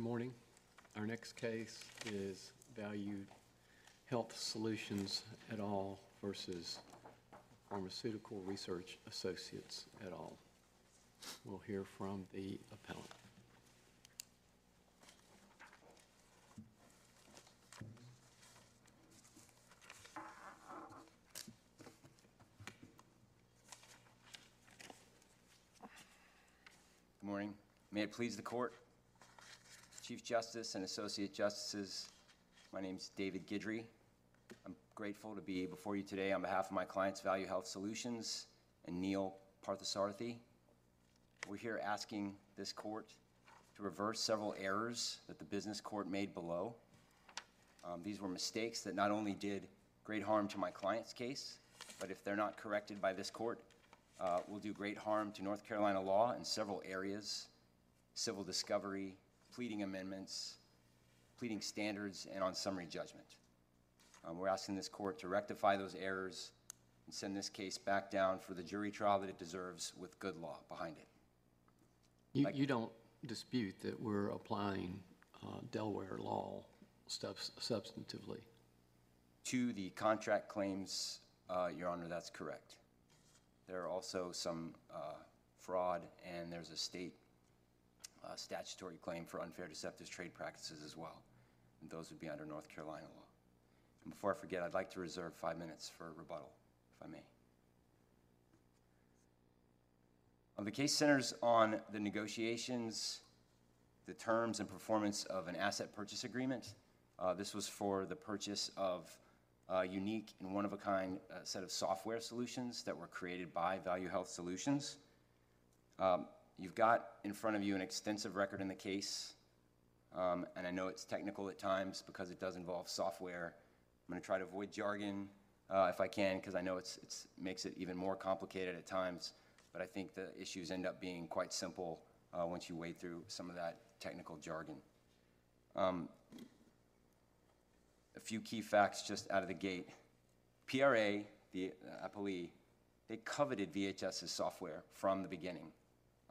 Morning. Our next case is Valued Health Solutions et al. versus Pharmaceutical Research Associates et al. We'll hear from the appellant. Good morning. May it please the court. Chief Justice and Associate Justices, my name is David Gidry. I'm grateful to be before you today on behalf of my clients, Value Health Solutions and Neil Parthasarathy. We're here asking this court to reverse several errors that the business court made below. Um, These were mistakes that not only did great harm to my client's case, but if they're not corrected by this court, uh, will do great harm to North Carolina law in several areas, civil discovery, pleading amendments, pleading standards, and on summary judgment. Um, We're asking this court to rectify those errors and send this case back down for the jury trial that it deserves with good law behind it. You, Like- you don't dispute that we're applying uh, Delaware law subs- substantively? To the contract claims, uh, Your Honor, that's correct. There are also some uh, fraud, and there's a state uh, statutory claim for unfair deceptive trade practices as well. And those would be under North Carolina law. And before I forget, I'd like to reserve five minutes for rebuttal, if I may. Uh, The case centers on the negotiations, the terms and performance of an asset purchase agreement. Uh, This was for the purchase of a unique and one-of-a-kind uh, set of software solutions that were created by Value Health Solutions. Um, You've got in front of you an extensive record in the case, um, and I know it's technical at times because it does involve software. I'm going to try to avoid jargon uh, if I can, because I know it's, it's, makes it even more complicated at times, but I think the issues end up being quite simple uh, once you wade through some of that technical jargon. Um, A few key facts just out of the gate. PRA, the uh, appellee, they coveted VHS's software from the beginning.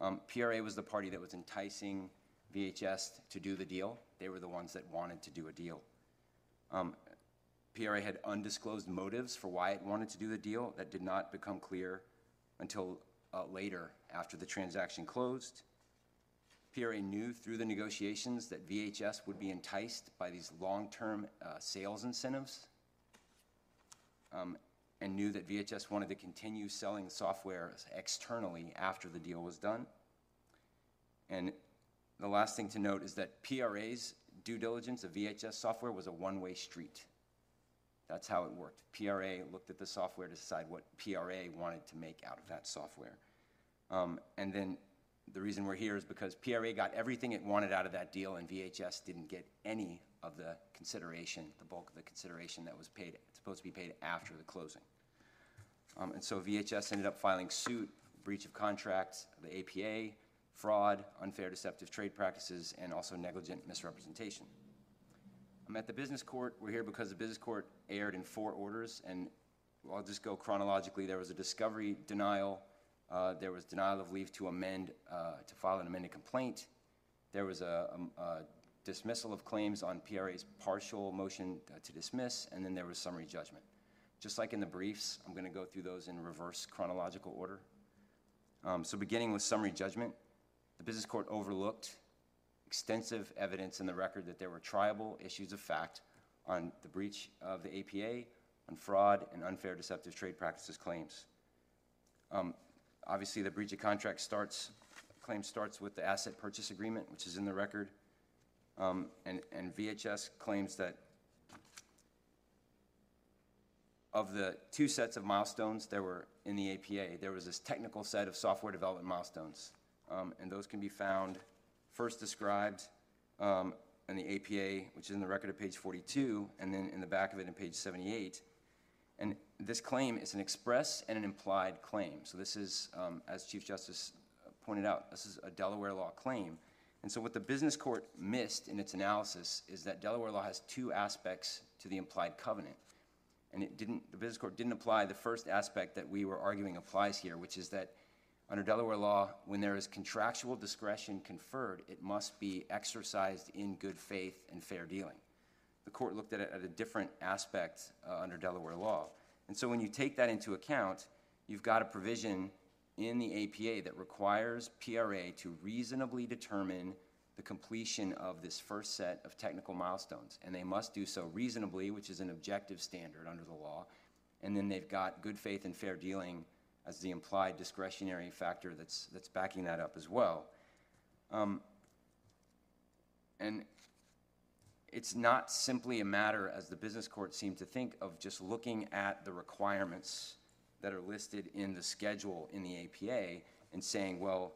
Um, PRA was the party that was enticing VHS to do the deal. They were the ones that wanted to do a deal. Um, PRA had undisclosed motives for why it wanted to do the deal that did not become clear until uh, later after the transaction closed. PRA knew through the negotiations that VHS would be enticed by these long-term uh, sales incentives um, and knew that VHS wanted to continue selling software externally after the deal was done. And the last thing to note is that PRA's due diligence of VHS software was a one-way street. That's how it worked. PRA looked at the software to decide what PRA wanted to make out of that software. Um, and then the reason we're here is because PRA got everything it wanted out of that deal, and VHS didn't get any of the consideration, the bulk of the consideration that was paid, supposed to be paid after the closing. Um, and so VHS ended up filing suit, breach of contract, the APA, fraud, unfair deceptive trade practices, and also negligent misrepresentation. I'm at the business court. We're here because the business court erred in four orders, and I'll just go chronologically. There was a discovery denial. Uh, there was denial of leave to amend, uh, to file an amended complaint. There was a, um, a dismissal of claims on PRA's partial motion uh, to dismiss, and then there was summary judgment. Just like in the briefs, I'm going to go through those in reverse chronological order. Um, so beginning with summary judgment, the business court overlooked extensive evidence in the record that there were triable issues of fact on the breach of the APA, on fraud and unfair deceptive trade practices claims. Um, Obviously, the breach of contract starts, claim starts with the asset purchase agreement, which is in the record. Um, And, and VHS claims that of the two sets of milestones that were in the APA, there was this technical set of software development milestones. Um, And those can be found first described um, in the APA, which is in the record at page 42, and then in the back of it in page 78. And this claim is an express and an implied claim. So this is, um, as Chief Justice pointed out, this is a Delaware law claim. And so what the business court missed in its analysis is that Delaware law has two aspects to the implied covenant. And it didn't, the business court didn't apply the first aspect that we were arguing applies here, which is that under Delaware law, when there is contractual discretion conferred, it must be exercised in good faith and fair dealing. The court looked at it at a different aspect uh, under Delaware law. And so when you take that into account, you've got a provision in the APA that requires PRA to reasonably determine the completion of this first set of technical milestones. And they must do so reasonably, which is an objective standard under the law. And then they've got good faith and fair dealing as the implied discretionary factor that's, that's backing that up as well. Um, and it's not simply a matter, as the business court seemed to think, of just looking at the requirements that are listed in the schedule in the APA and saying, well,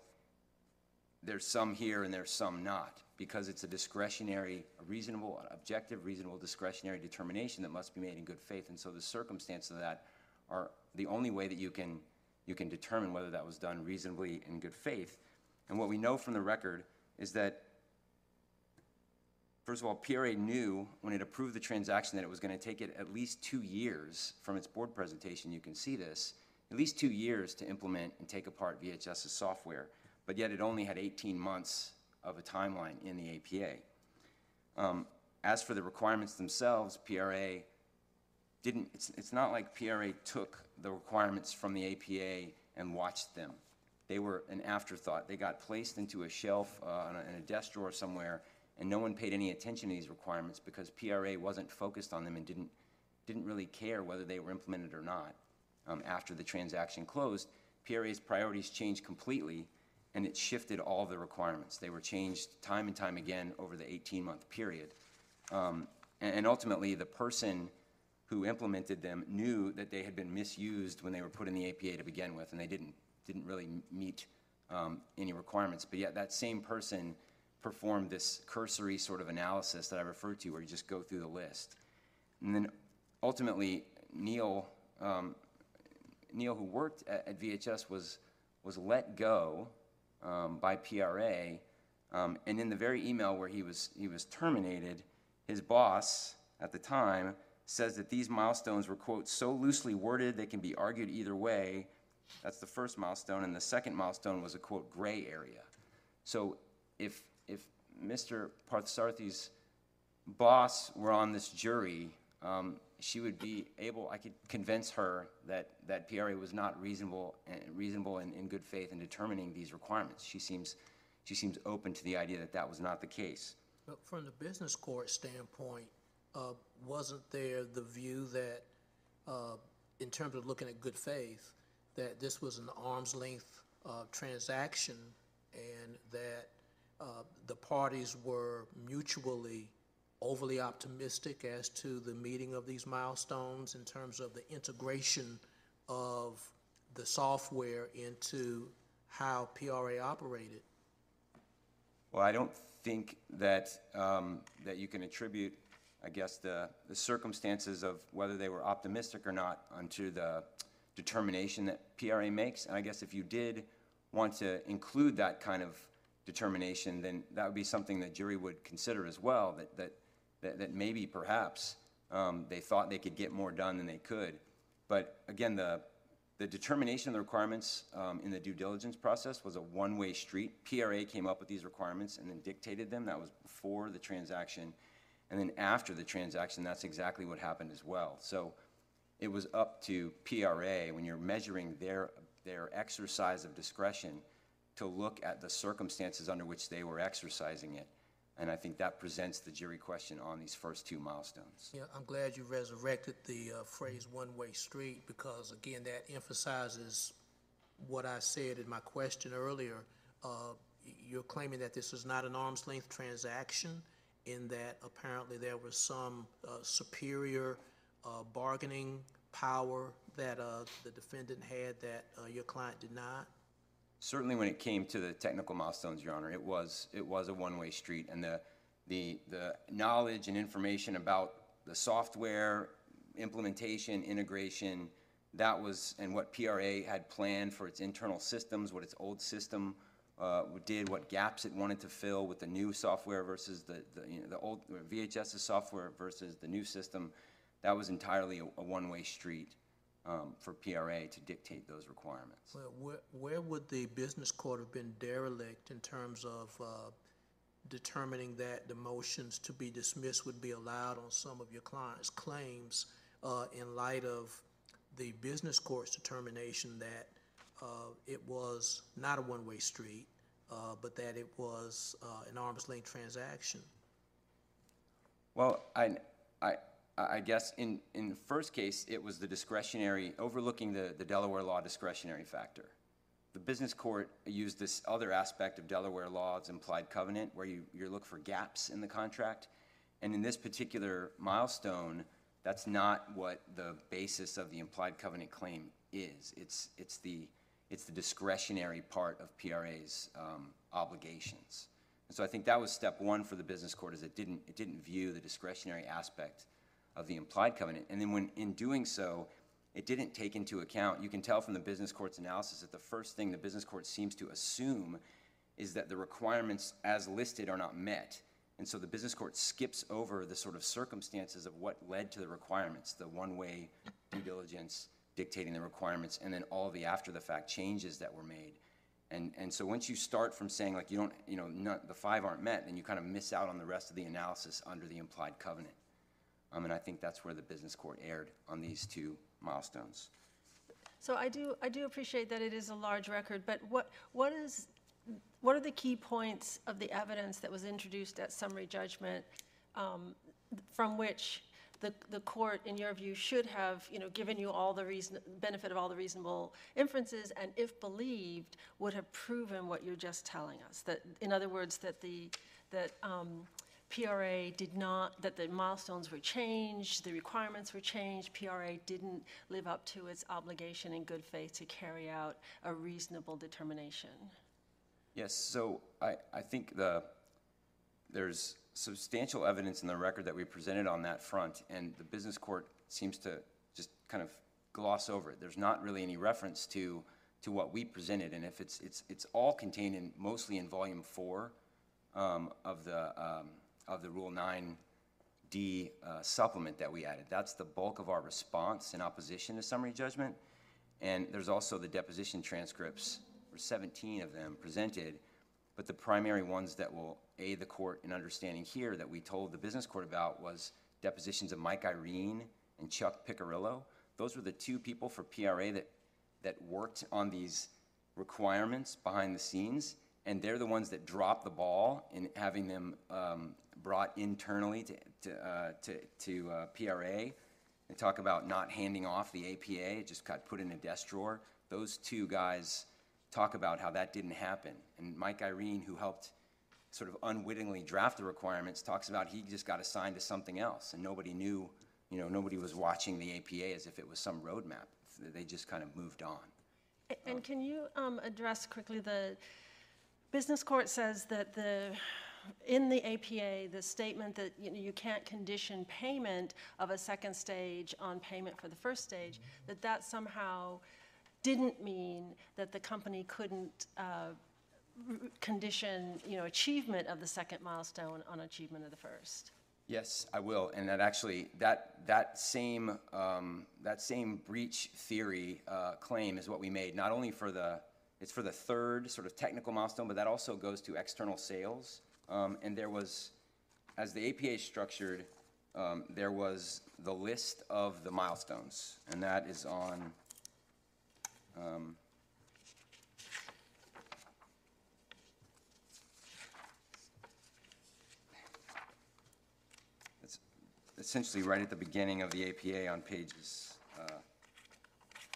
there's some here and there's some not, because it's a discretionary, a reasonable, objective, reasonable discretionary determination that must be made in good faith. And so the circumstances of that are the only way that you can, you can determine whether that was done reasonably in good faith. And what we know from the record is that First of all, PRA knew when it approved the transaction that it was going to take it at least two years from its board presentation, you can see this, at least two years to implement and take apart VHS's software, but yet it only had 18 months of a timeline in the APA. Um, as for the requirements themselves, PRA didn't, it's, it's not like PRA took the requirements from the APA and watched them. They were an afterthought. They got placed into a shelf uh, in, a, in a desk drawer somewhere and no one paid any attention to these requirements because PRA wasn't focused on them and didn't, didn't really care whether they were implemented or not. Um, after the transaction closed, PRA's priorities changed completely and it shifted all the requirements. They were changed time and time again over the 18-month period. Um, and, and ultimately, the person who implemented them knew that they had been misused when they were put in the APA to begin with, and they didn't, didn't really meet um, any requirements. But yet, that same person performed this cursory sort of analysis that I referred to, where you just go through the list. And then ultimately, Neil, um, Neil, who worked at, at, VHS, was was let go um, by PRA. Um, and in the very email where he was he was terminated, his boss at the time says that these milestones were quote so loosely worded they can be argued either way. That's the first milestone, and the second milestone was a quote gray area. So if if Mr. Parthasarathy's boss were on this jury, um, she would be able, I could convince her that, that PRA was not reasonable, and reasonable and in good faith in determining these requirements. She seems, she seems open to the idea that that was not the case. But from the business court standpoint, uh, wasn't there the view that, uh, in terms of looking at good faith, that this was an arm's length uh, transaction and that uh, the parties were mutually overly optimistic as to the meeting of these milestones in terms of the integration of the software into how PRA operated? Well, I don't think that, um, that you can attribute, I guess, the, the circumstances of whether they were optimistic or not onto the determination that PRA makes. And I guess if you did want to include that kind of determination, then that would be something that jury would consider as well, that, that, that, that maybe perhaps um, they thought they could get more done than they could. But again, the, the determination of the requirements um, in the due diligence process was a one-way street. PRA came up with these requirements and then dictated them. That was before the transaction. And then after the transaction, that's exactly what happened as well. So it was up to PRA, when you're measuring their, their exercise of discretion, to look at the circumstances under which they were exercising it. And I think that presents the jury question on these first two milestones. Yeah, I'm glad you resurrected the uh, phrase one-way street because, again, that emphasizes what I said in my question earlier. Uh, you're claiming that this is not an arm's length transaction, in that apparently there was some uh, superior uh, bargaining power that uh, the defendant had that uh, your client did not? Certainly when it came to the technical milestones, Your Honor, it was, it was a one-way street. And the, the, the knowledge and information about the software, implementation, integration, that was, and what PRA had planned for its internal systems, what its old system uh, did, what gaps it wanted to fill with the new software versus the, the, you know, the old VHS software versus the new system, that was entirely a, a one-way street. Um, for PRA to dictate those requirements. Well, where, where would the business court have been derelict in terms of uh, determining that the motions to be dismissed would be allowed on some of your clients' claims uh, in light of the business court's determination that uh, it was not a one-way street, uh, but that it was uh, an arm's length transaction? Well, I, I, I guess in, in the first case, it was the discretionary, overlooking the, the Delaware law discretionary factor. The business court used this other aspect of Delaware law's implied covenant, where you, you look for gaps in the contract. And in this particular milestone, that's not what the basis of the implied covenant claim is. It's, it's the, it's the discretionary part of PRA's um, obligations. And so I think that was step one for the business court, is it didn't, it didn't view the discretionary aspect of the implied covenant. And then when, in doing so, it didn't take into account, you can tell from the business court's analysis that the first thing the business court seems to assume is that the requirements as listed are not met. And so the business court skips over the sort of circumstances of what led to the requirements, the one-way due diligence dictating the requirements, and then all the after-the-fact changes that were made. And, and so once you start from saying like you don't, you know, not, the five aren't met, then you kind of miss out on the rest of the analysis under the implied covenant. Um, and I think that's where the business court erred on these two milestones. So I do, I do appreciate that it is a large record, but what, what is, what are the key points of the evidence that was introduced at summary judgment um, from which the, the court, in your view, should have, you know, given you all the reason, benefit of all the reasonable inferences, and if believed, would have proven what you're just telling us? That, in other words, that the, that um, PRA did not, that the milestones were changed, the requirements were changed, PRA didn't live up to its obligation in good faith to carry out a reasonable determination. Yes, so I, I think the, there's substantial evidence in the record that we presented on that front, and the business court seems to just kind of gloss over it. There's not really any reference to, to what we presented, and if it's, it's, it's all contained in, mostly in volume four um, of the, um, of the Rule 9D uh, supplement that we added. That's the bulk of our response in opposition to summary judgment. And there's also the deposition transcripts, or 17 of them presented, but the primary ones that will aid the court in understanding here that we told the business court about was depositions of Mike Irene and Chuck Picarillo. Those were the two people for PRA that, that worked on these requirements behind the scenes, and they're the ones that dropped the ball in having them um, brought internally to, to, uh, to, to uh, PRA. They talk about not handing off the APA, it just got put in a desk drawer. Those two guys talk about how that didn't happen. And Mike Irene, who helped sort of unwittingly draft the requirements, talks about he just got assigned to something else, and nobody knew, you know, nobody was watching the APA as if it was some roadmap. They just kind of moved on. And can you um, address quickly the, business court says that the, in the APA, the statement that, you know, you can't condition payment of a second stage on payment for the first stage, that that somehow didn't mean that the company couldn't uh, condition, you know, achievement of the second milestone on achievement of the first. Yes, I will, and that actually, that, that same, um, that same breach theory, uh, claim is what we made, not only for the, it's for the third sort of technical milestone, but that also goes to external sales. Um, and there was, as the APA structured, um, there was the list of the milestones, and that is on, um, It's essentially right at the beginning of the APA on pages uh,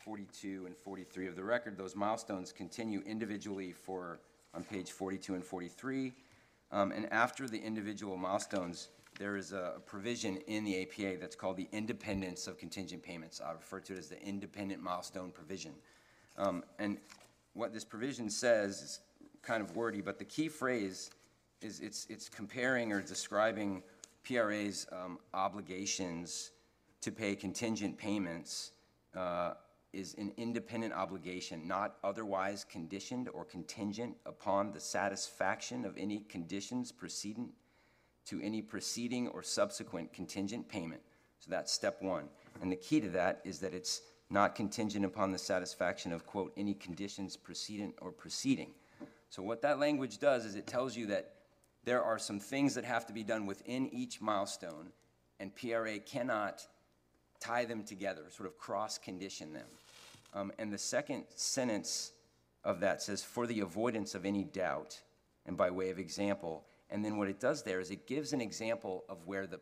42 and 43 of the record. Those milestones continue individually for, on page 42 and 43. Um, And after the individual milestones, there is a provision in the APA that's called the independence of contingent payments. I refer to it as the independent milestone provision. Um, And what this provision says is kind of wordy, but the key phrase is it's, it's comparing or describing PRA's um, obligations to pay contingent payments uh, is an independent obligation, not otherwise conditioned or contingent upon the satisfaction of any conditions precedent to any preceding or subsequent contingent payment. So that's step one. And the key to that is that it's not contingent upon the satisfaction of, quote, any conditions precedent or preceding. So what that language does is it tells you that there are some things that have to be done within each milestone, and PRA cannot tie them together, sort of cross-condition them. Um, and the second sentence of that says, for the avoidance of any doubt, and by way of example. And then what it does there is it gives an example of where the,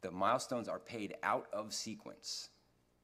the milestones are paid out of sequence.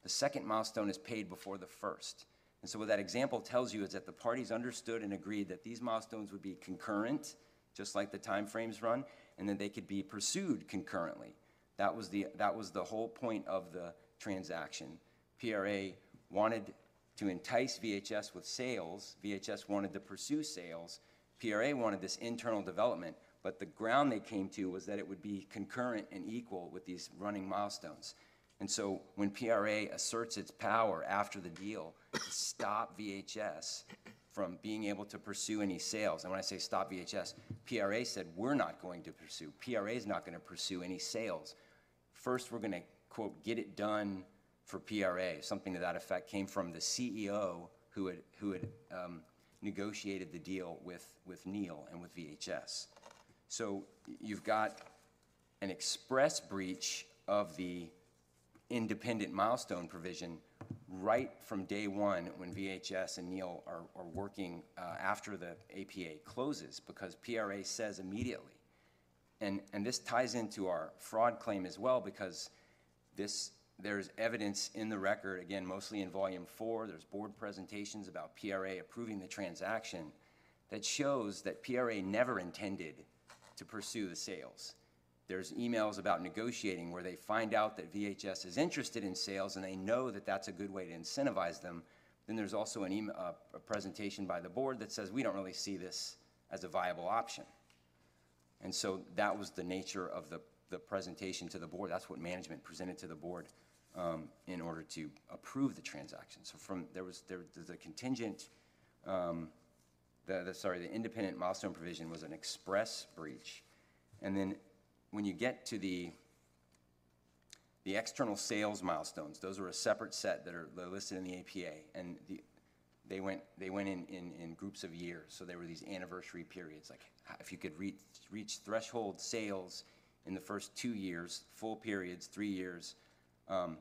The second milestone is paid before the first. And so what that example tells you is that the parties understood and agreed that these milestones would be concurrent, just like the time frames run, and that they could be pursued concurrently. That was the, that was the whole point of the transaction. PRA wanted to entice VHS with sales. VHS wanted to pursue sales. PRA wanted this internal development, but the ground they came to was that it would be concurrent and equal with these running milestones. And so when PRA asserts its power after the deal to stop VHS from being able to pursue any sales, and when I say stop VHS, PRA said, we're not going to pursue, PRA is not going to pursue any sales. First, we're going to, quote, get it done for PRA. Something to that effect came from the CEO who had, who had um, negotiated the deal with, with Neil and with VHS. So you've got an express breach of the independent milestone provision right from day one when VHS and Neil are, are working uh, after the APA closes because PRA says immediately. And, and this ties into our fraud claim as well because this, there's evidence in the record, again, mostly in volume four, there's board presentations about PRA approving the transaction that shows that PRA never intended to pursue the sales. There's emails about negotiating where they find out that VHS is interested in sales and they know that that's a good way to incentivize them. Then there's also an email, uh, a presentation by the board that says we don't really see this as a viable option. And so that was the nature of the, the presentation to the board. That's what management presented to the board um, in order to approve the transaction. So from, there was, there, the contingent, um, the, the, sorry, the independent milestone provision was an express breach. And then when you get to the, the external sales milestones, those are a separate set that are listed in the APA. And the, they went, they went in, in, in groups of years. So there were these anniversary periods, like if you could reach, reach threshold sales in the first two years, full periods, three years. Um,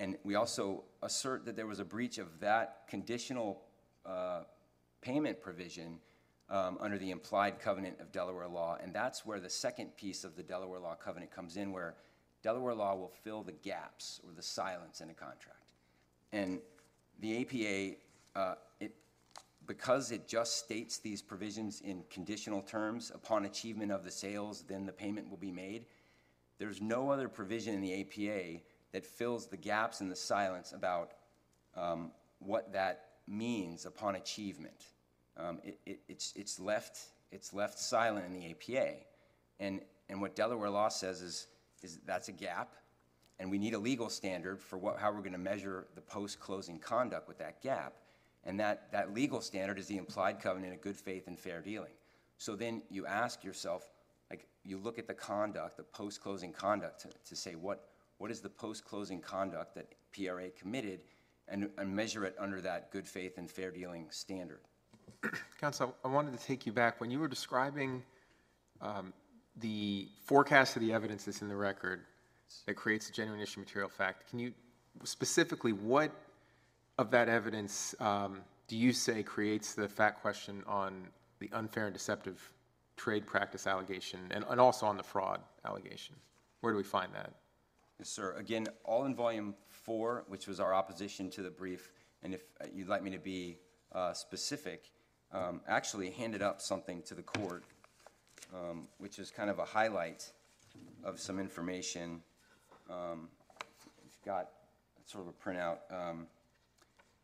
and we also assert that there was a breach of that conditional uh, payment provision um, under the implied covenant of Delaware law. And that's where the second piece of the Delaware law covenant comes in, where Delaware law will fill the gaps or the silence in a contract. And the APA, uh, it, because it just states these provisions in conditional terms, upon achievement of the sales, then the payment will be made. There's no other provision in the APA that fills the gaps in the silence about um, what that means upon achievement. Um, it, it, it's, it's, left, it's left silent in the APA. And, and what Delaware law says is, is that's a gap, and we need a legal standard for what, how we're going to measure the post-closing conduct with that gap. And that, that legal standard is the implied covenant of good faith and fair dealing. So then you ask yourself, like, you look at the conduct, the post-closing conduct, to, to say what, what is the post-closing conduct that PRA committed, and, and measure it under that good faith and fair dealing standard. Counsel, I wanted to take you back. When you were describing um, the forecast of the evidence that's in the record that creates a genuine issue material fact, can you specifically, what of that evidence um, do you say creates the fact question on the unfair and deceptive trade practice allegation and, and also on the fraud allegation? Where do we find that? Yes, sir. Again, all in volume four, which was our opposition to the brief, and if uh, you'd like me to be uh, specific, um, actually handed up something to the court, um, which is kind of a highlight of some information. Um, I've got sort of a printout. Um,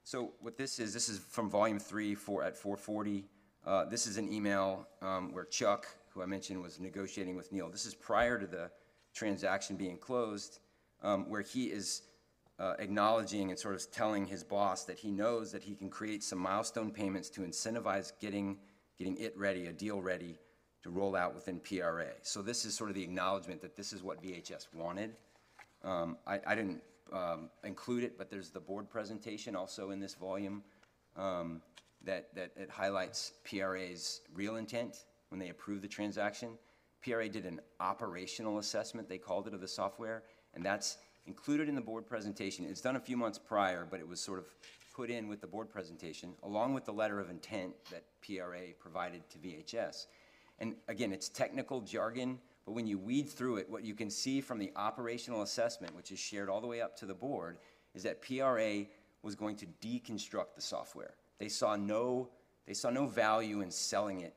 so what this is, this is from volume three, four at 440. Uh, this is an email um, where Chuck, who I mentioned, was negotiating with Neil. This is prior to the transaction being closed, um, where he is uh, acknowledging and sort of telling his boss that he knows that he can create some milestone payments to incentivize getting, getting it ready, a deal ready to roll out within PRA. So this is sort of the acknowledgement that this is what VHS wanted. Um, I, I didn't um, include it, but there's the board presentation also in this volume um, that, that it highlights PRA's real intent when they approved the transaction. PRA did an operational assessment, they called it, of the software, and that's included in the board presentation. It's done a few months prior, but it was sort of put in with the board presentation, along with the letter of intent that PRA provided to VHS. And again, it's technical jargon, but when you weed through it, what you can see from the operational assessment, which is shared all the way up to the board, is that PRA was going to deconstruct the software. They saw no, they saw no value in selling it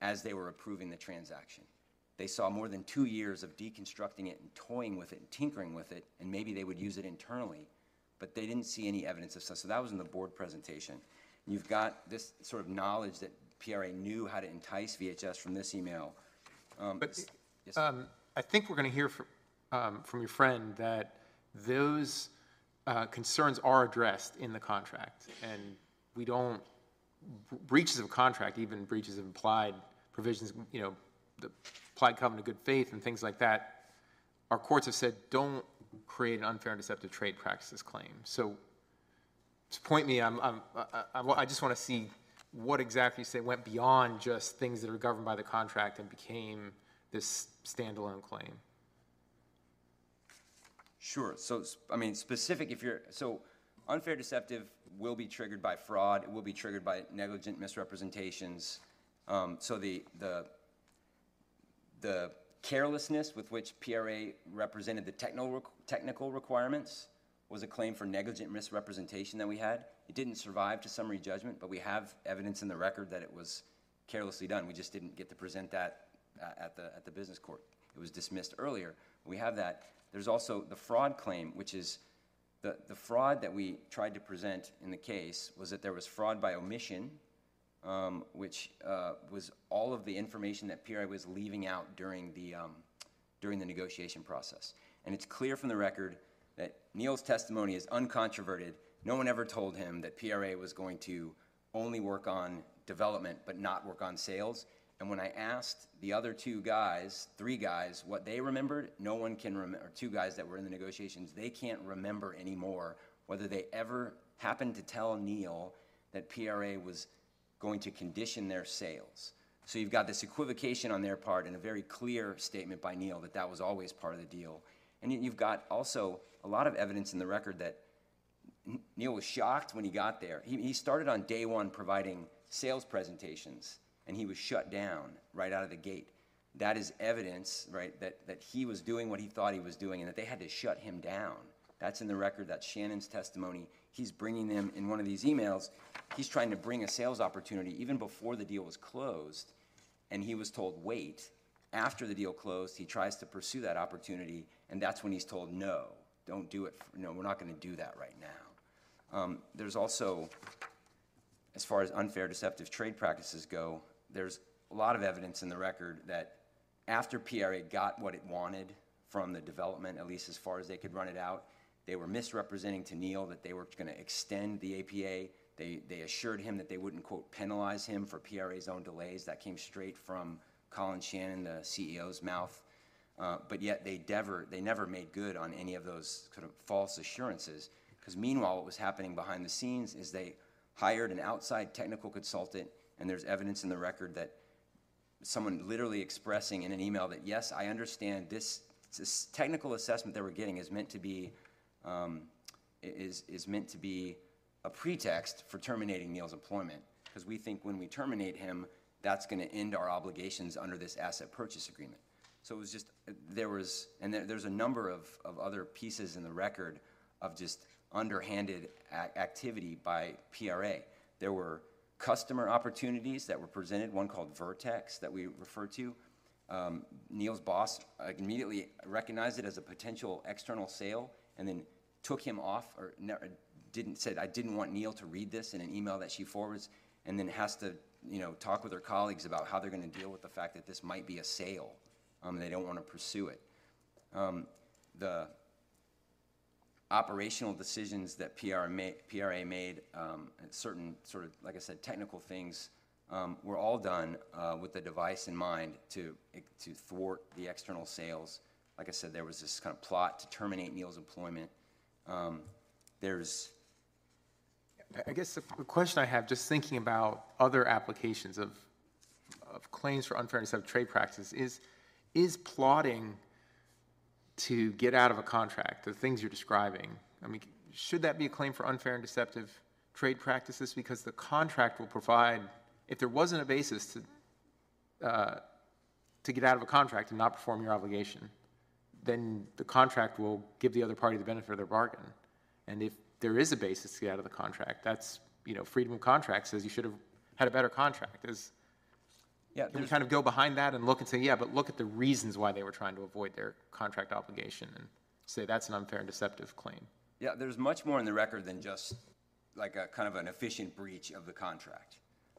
as they were approving the transaction. They saw more than two years of deconstructing it and toying with it and tinkering with it, and maybe they would use it internally, but they didn't see any evidence of such. So that was in the board presentation. And you've got this sort of knowledge that PRA knew how to entice VHS from this email. Um, But yes, um, I think we're going to hear from, um, from your friend that those uh, concerns are addressed in the contract, and we don't, breaches of contract, even breaches of implied provisions, you know, the implied covenant of good faith and things like that, our courts have said, don't create an unfair and deceptive trade practices claim. So to point me, I'm, I'm, I, I, I just want to see what exactly you say went beyond just things that are governed by the contract and became this standalone claim. Sure, so, I mean, specific, if you're, so unfair deceptive will be triggered by fraud, it will be triggered by negligent misrepresentations. Um, so the, the, the carelessness with which PRA represented the technical, technical requirements was a claim for negligent misrepresentation that we had. It didn't survive to summary judgment, but we have evidence in the record that it was carelessly done. We just didn't get to present that uh, at the, at the business court. It was dismissed earlier. We have that. There's also the fraud claim, which is the, the fraud that we tried to present in the case was that there was fraud by omission, um, which uh, was all of the information that PRA was leaving out during the, um, during the negotiation process. And it's clear from the record that Neil's testimony is uncontroverted. No one ever told him that PRA was going to only work on development but not work on sales. And when I asked the other two guys, three guys, what they remembered, no one can remember, two guys that were in the negotiations, they can't remember anymore whether they ever happened to tell Neil that PRA was going to condition their sales. So you've got this equivocation on their part and a very clear statement by Neil that that was always part of the deal. And you- you've got also a lot of evidence in the record that Neil was shocked when he got there. He, he started on day one providing sales presentations, and he was shut down right out of the gate. That is evidence, right, that, that he was doing what he thought he was doing and that they had to shut him down. That's in the record. That's Shannon's testimony. He's bringing them in one of these emails. He's trying to bring a sales opportunity even before the deal was closed, and he was told, wait. After the deal closed, he tries to pursue that opportunity, and that's when he's told, no, don't do it. For, no, we're not going to do that right now. Um, there's also, as far as unfair deceptive trade practices go, there's a lot of evidence in the record that after PRA got what it wanted from the development, at least as far as they could run it out, they were misrepresenting to Neil that they were going to extend the APA. They, they assured him that they wouldn't, quote, penalize him for PRA's own delays. That came straight from Colin Shannon, the CEO's mouth. Uh, but yet they never, they never made good on any of those sort of false assurances. Because meanwhile, what was happening behind the scenes is they hired an outside technical consultant, and there's evidence in the record that someone literally expressing in an email that, yes, I understand this, this technical assessment that we're getting is meant to be, um, is, is meant to be a pretext for terminating Neil's employment. Because we think when we terminate him, that's going to end our obligations under this asset purchase agreement. So it was just, there was, and there, there's a number of, of other pieces in the record of just underhanded activity by PRA. There were customer opportunities that were presented, one called Vertex that we refer to. Um, Neil's boss immediately recognized it as a potential external sale and then took him off or ne- didn't, said, I didn't want Neil to read this in an email that she forwards and then has to, you know, talk with her colleagues about how they're going to deal with the fact that this might be a sale. Um, they don't want to pursue it. Um, the operational decisions that PRA made, PRA made um, certain sort of, like I said, technical things um, were all done uh, with the device in mind to, to thwart the external sales. Like I said, there was this kind of plot to terminate Neil's employment. Um, There's, I- guess the the question I have, just thinking about other applications of, of claims for unfairness of trade practices, is, is plotting to get out of a contract, the things you're describing, I mean, should that be a claim for unfair and deceptive trade practices? Because the contract will provide, if there wasn't a basis to, uh, to get out of a contract and not perform your obligation, then the contract will give the other party the benefit of their bargain. And if there is a basis to get out of the contract, that's, you know, freedom of contract says you should have had a better contract. Is, yeah, can we kind of go behind that and look and say, yeah, but look at the reasons why they were trying to avoid their contract obligation and say that's an unfair and deceptive claim? yeah, there's much more in the record than just like a kind of an efficient breach of the contract.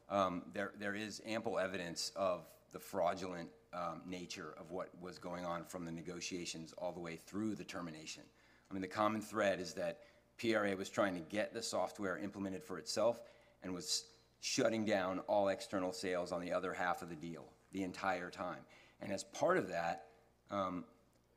Um, There, there is ample evidence of the fraudulent um, nature of what was going on from the negotiations all the way through the termination. I mean, the common thread is that PRA was trying to get the software implemented for itself and was shutting down all external sales on the other half of the deal the entire time. And as part of that, um,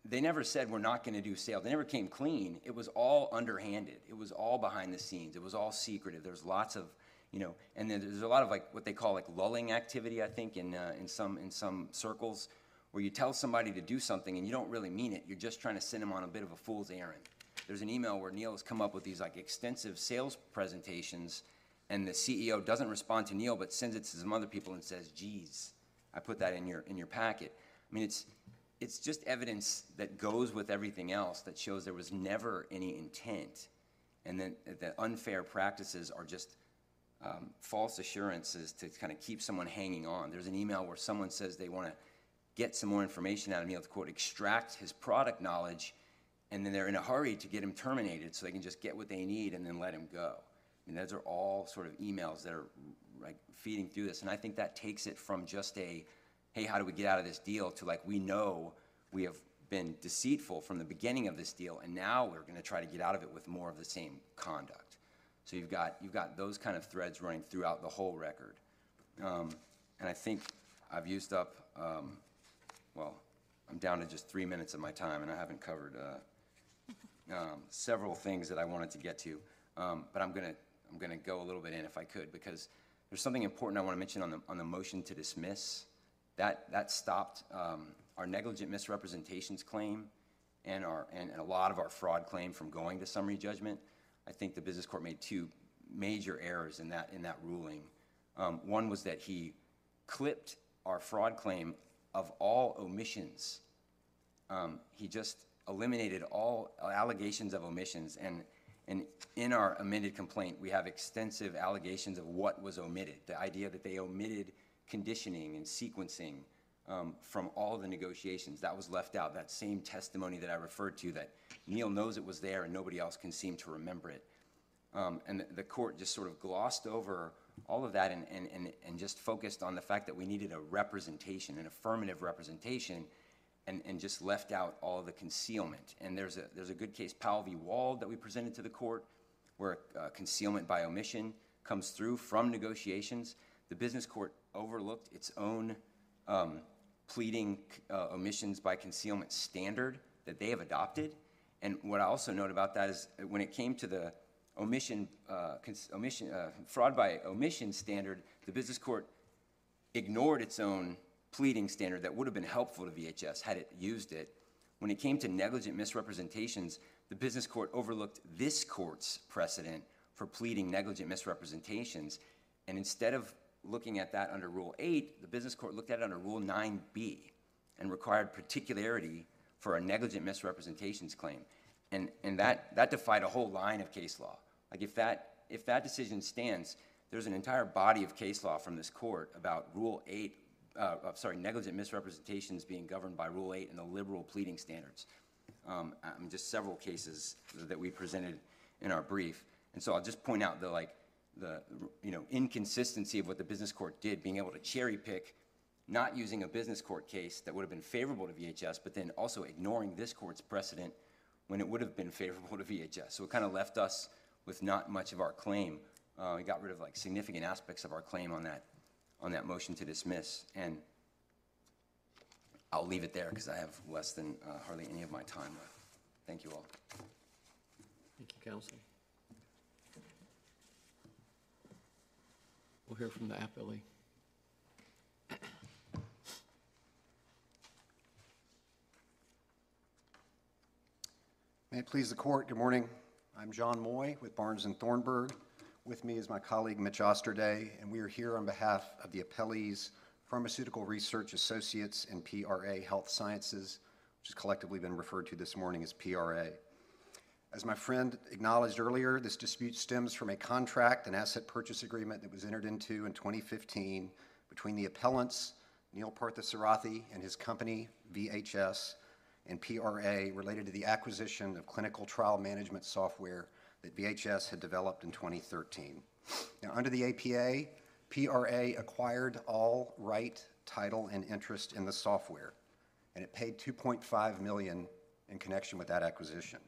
they never said we're not going to do sales. They never came clean. It was all underhanded. It was all behind the scenes. It was all secretive. There's lots of, you know, and then there's a lot of like what they call like lulling activity. I think in uh, in some in some circles, where you tell somebody to do something and you don't really mean it. You're just trying to send them on a bit of a fool's errand. There's an email where Neil has come up with these like extensive sales presentations, and the CEO doesn't respond to Neil, but sends it to some other people and says, "Geez, I put that in your in your packet." I mean, it's it's just evidence that goes with everything else that shows there was never any intent, and then the unfair practices are just um, false assurances to kind of keep someone hanging on. There's an email where someone says they want to get some more information out of Neil to quote extract his product knowledge, and then they're in a hurry to get him terminated so they can just get what they need and then let him go. I mean, those are all sort of emails that are like feeding through this, and I think that takes it from just a hey, how do we get out of this deal to like we know we have been deceitful from the beginning of this deal, and now we're going to try to get out of it with more of the same conduct. So you've got you've got those kind of threads running throughout the whole record, um, and I think I've used up. Um, well, I'm down to just three minutes of my time, and I haven't covered uh, um, several things that I wanted to get to. Um, but I'm gonna I'm gonna go a little bit in if I could because there's something important I want to mention on the on the motion to dismiss. That that stopped um, our negligent misrepresentations claim and our and, and a lot of our fraud claim from going to summary judgment. I think the business court made two major errors in that in that ruling. Um, one was that he clipped our fraud claim of all omissions. Um, he just eliminated all allegations of omissions, and and in our amended complaint, we have extensive allegations of what was omitted. The idea that they omitted conditioning and sequencing um, from all the negotiations. That was left out, that same testimony that I referred to, that Neil knows it was there and nobody else can seem to remember it. Um, And the- court just sort of glossed over all of that and, and, and and just focused on the fact that we needed a representation, an affirmative representation, and, and just left out all the concealment. And there's a, there's a good case, Powell v. Wald, that we presented to the court, where uh, concealment by omission comes through from negotiations. The business court overlooked its own um, pleading uh, omissions by concealment standard that they have adopted. And what I also note about that is uh, when it came to the omission, uh, cons- omission, uh, fraud by omission standard, the business court ignored its own pleading standard that would have been helpful to VHS had it used it. When it came to negligent misrepresentations, the business court overlooked this court's precedent for pleading negligent misrepresentations. And instead of looking at that under Rule 8, the business court looked at it under Rule 9B and required particularity for a negligent misrepresentations claim. And, and that, that defied a whole line of case law. Like if that, if that decision stands, there's an entire body of case law from this court about Rule 8, uh, sorry, negligent misrepresentations being governed by Rule 8 and the liberal pleading standards. Um, um, just several cases that we presented in our brief. And so I'll just point out the like, the, you know, inconsistency of what the business court did, being able to cherry pick, not using a business court case that would have been favorable to VHS, but then also ignoring this court's precedent when it would have been favorable to VHS. So it kind of left us with not much of our claim. Uh, we got rid of like significant aspects of our claim on that, on that motion to dismiss. And I'll leave it there because I have less than uh, hardly any of my time left. Thank you all. Thank you, counsel. We'll hear from the appellee. May it please the court, good morning. I'm John Moy with Barnes and Thornburg. With me is my colleague Mitch Osterday, and we are here on behalf of the appellees Pharmaceutical Research Associates and PRA Health Sciences, which has collectively been referred to this morning as PRA. As my friend acknowledged earlier, this dispute stems from a contract and asset purchase agreement that was entered into in 2015 between the appellants, Neil Parthasarathi and his company, VHS, and PRA related to the acquisition of clinical trial management software that VHS had developed in 2013. Now, under the APA, PRA acquired all right, title, and interest in the software, and it paid 2.5 million in connection with that acquisition.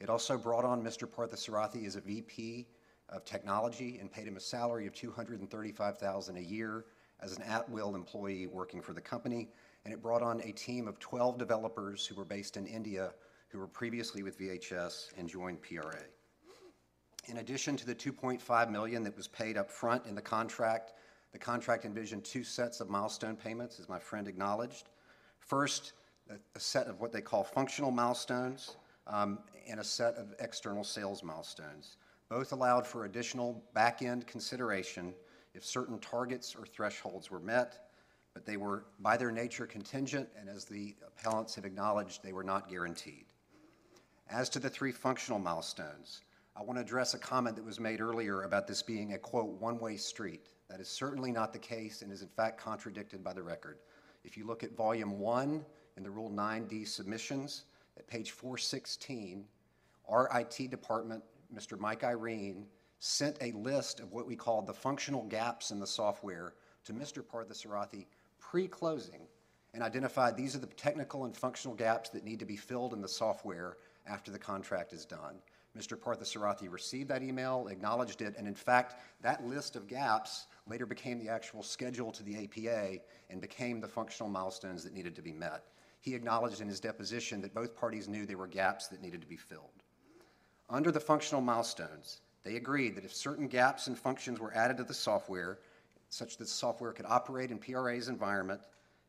It also brought on Mr. Partha Parthasarathi as a VP of technology and paid him a salary of 235,000 a year as an at-will employee working for the company, and it brought on a team of 12 developers who were based in India who were previously with VHS and joined PRA. In addition to the 2.5 million that was paid up front in the contract, the contract envisioned two sets of milestone payments, as my friend acknowledged. First, a set of what they call functional milestones um, and a set of external sales milestones. Both allowed for additional back-end consideration if certain targets or thresholds were met, but they were by their nature contingent, and as the appellants have acknowledged, they were not guaranteed. As to the three functional milestones, I want to address a comment that was made earlier about this being a quote, one-way street. That is certainly not the case and is in fact contradicted by the record. If you look at volume one in the Rule 9D submissions, at page 416, our IT department, Mr. Mike Irene, sent a list of what we called the functional gaps in the software to Mr. Parthasarathi pre-closing and identified these are the technical and functional gaps that need to be filled in the software after the contract is done. Mr. Parthasarathi received that email, acknowledged it, and in fact, that list of gaps later became the actual schedule to the APA and became the functional milestones that needed to be met. He acknowledged in his deposition that both parties knew there were gaps that needed to be filled. Under the functional milestones, they agreed that if certain gaps and functions were added to the software, such that the software could operate in PRA's environment,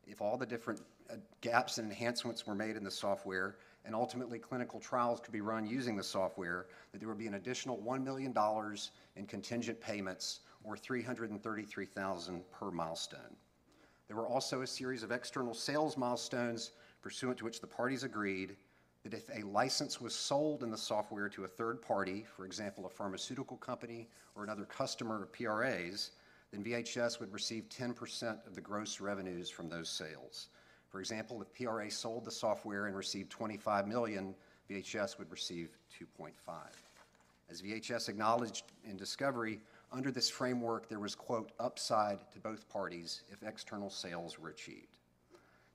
if all the different uh, gaps and enhancements were made in the software, and ultimately clinical trials could be run using the software, that there would be an additional $1 million in contingent payments or 333,000 per milestone. There were also a series of external sales milestones pursuant to which the parties agreed that if a license was sold in the software to a third party, for example, a pharmaceutical company or another customer of PRA's, then VHS would receive 10% of the gross revenues from those sales. For example, if PRA sold the software and received 25 million, VHS would receive 2.5. As VHS acknowledged in discovery, under this framework, there was, quote, upside to both parties if external sales were achieved.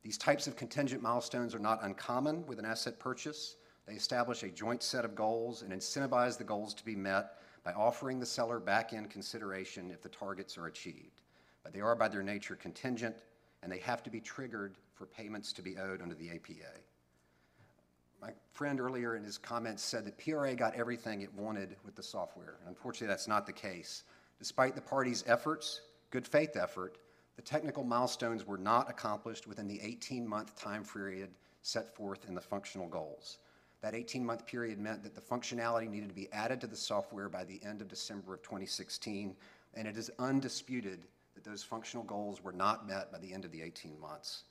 These types of contingent milestones are not uncommon with an asset purchase. They establish a joint set of goals and incentivize the goals to be met by offering the seller back-end consideration if the targets are achieved. But they are by their nature contingent, and they have to be triggered for payments to be owed under the APA. My friend earlier in his comments said that PRA got everything it wanted with the software. And unfortunately, that's not the case. Despite the party's efforts, good faith effort, the technical milestones were not accomplished within the 18-month time period set forth in the functional goals. That 18-month period meant that the functionality needed to be added to the software by the end of December of 2016, and it is undisputed that those functional goals were not met by the end of the 18 months.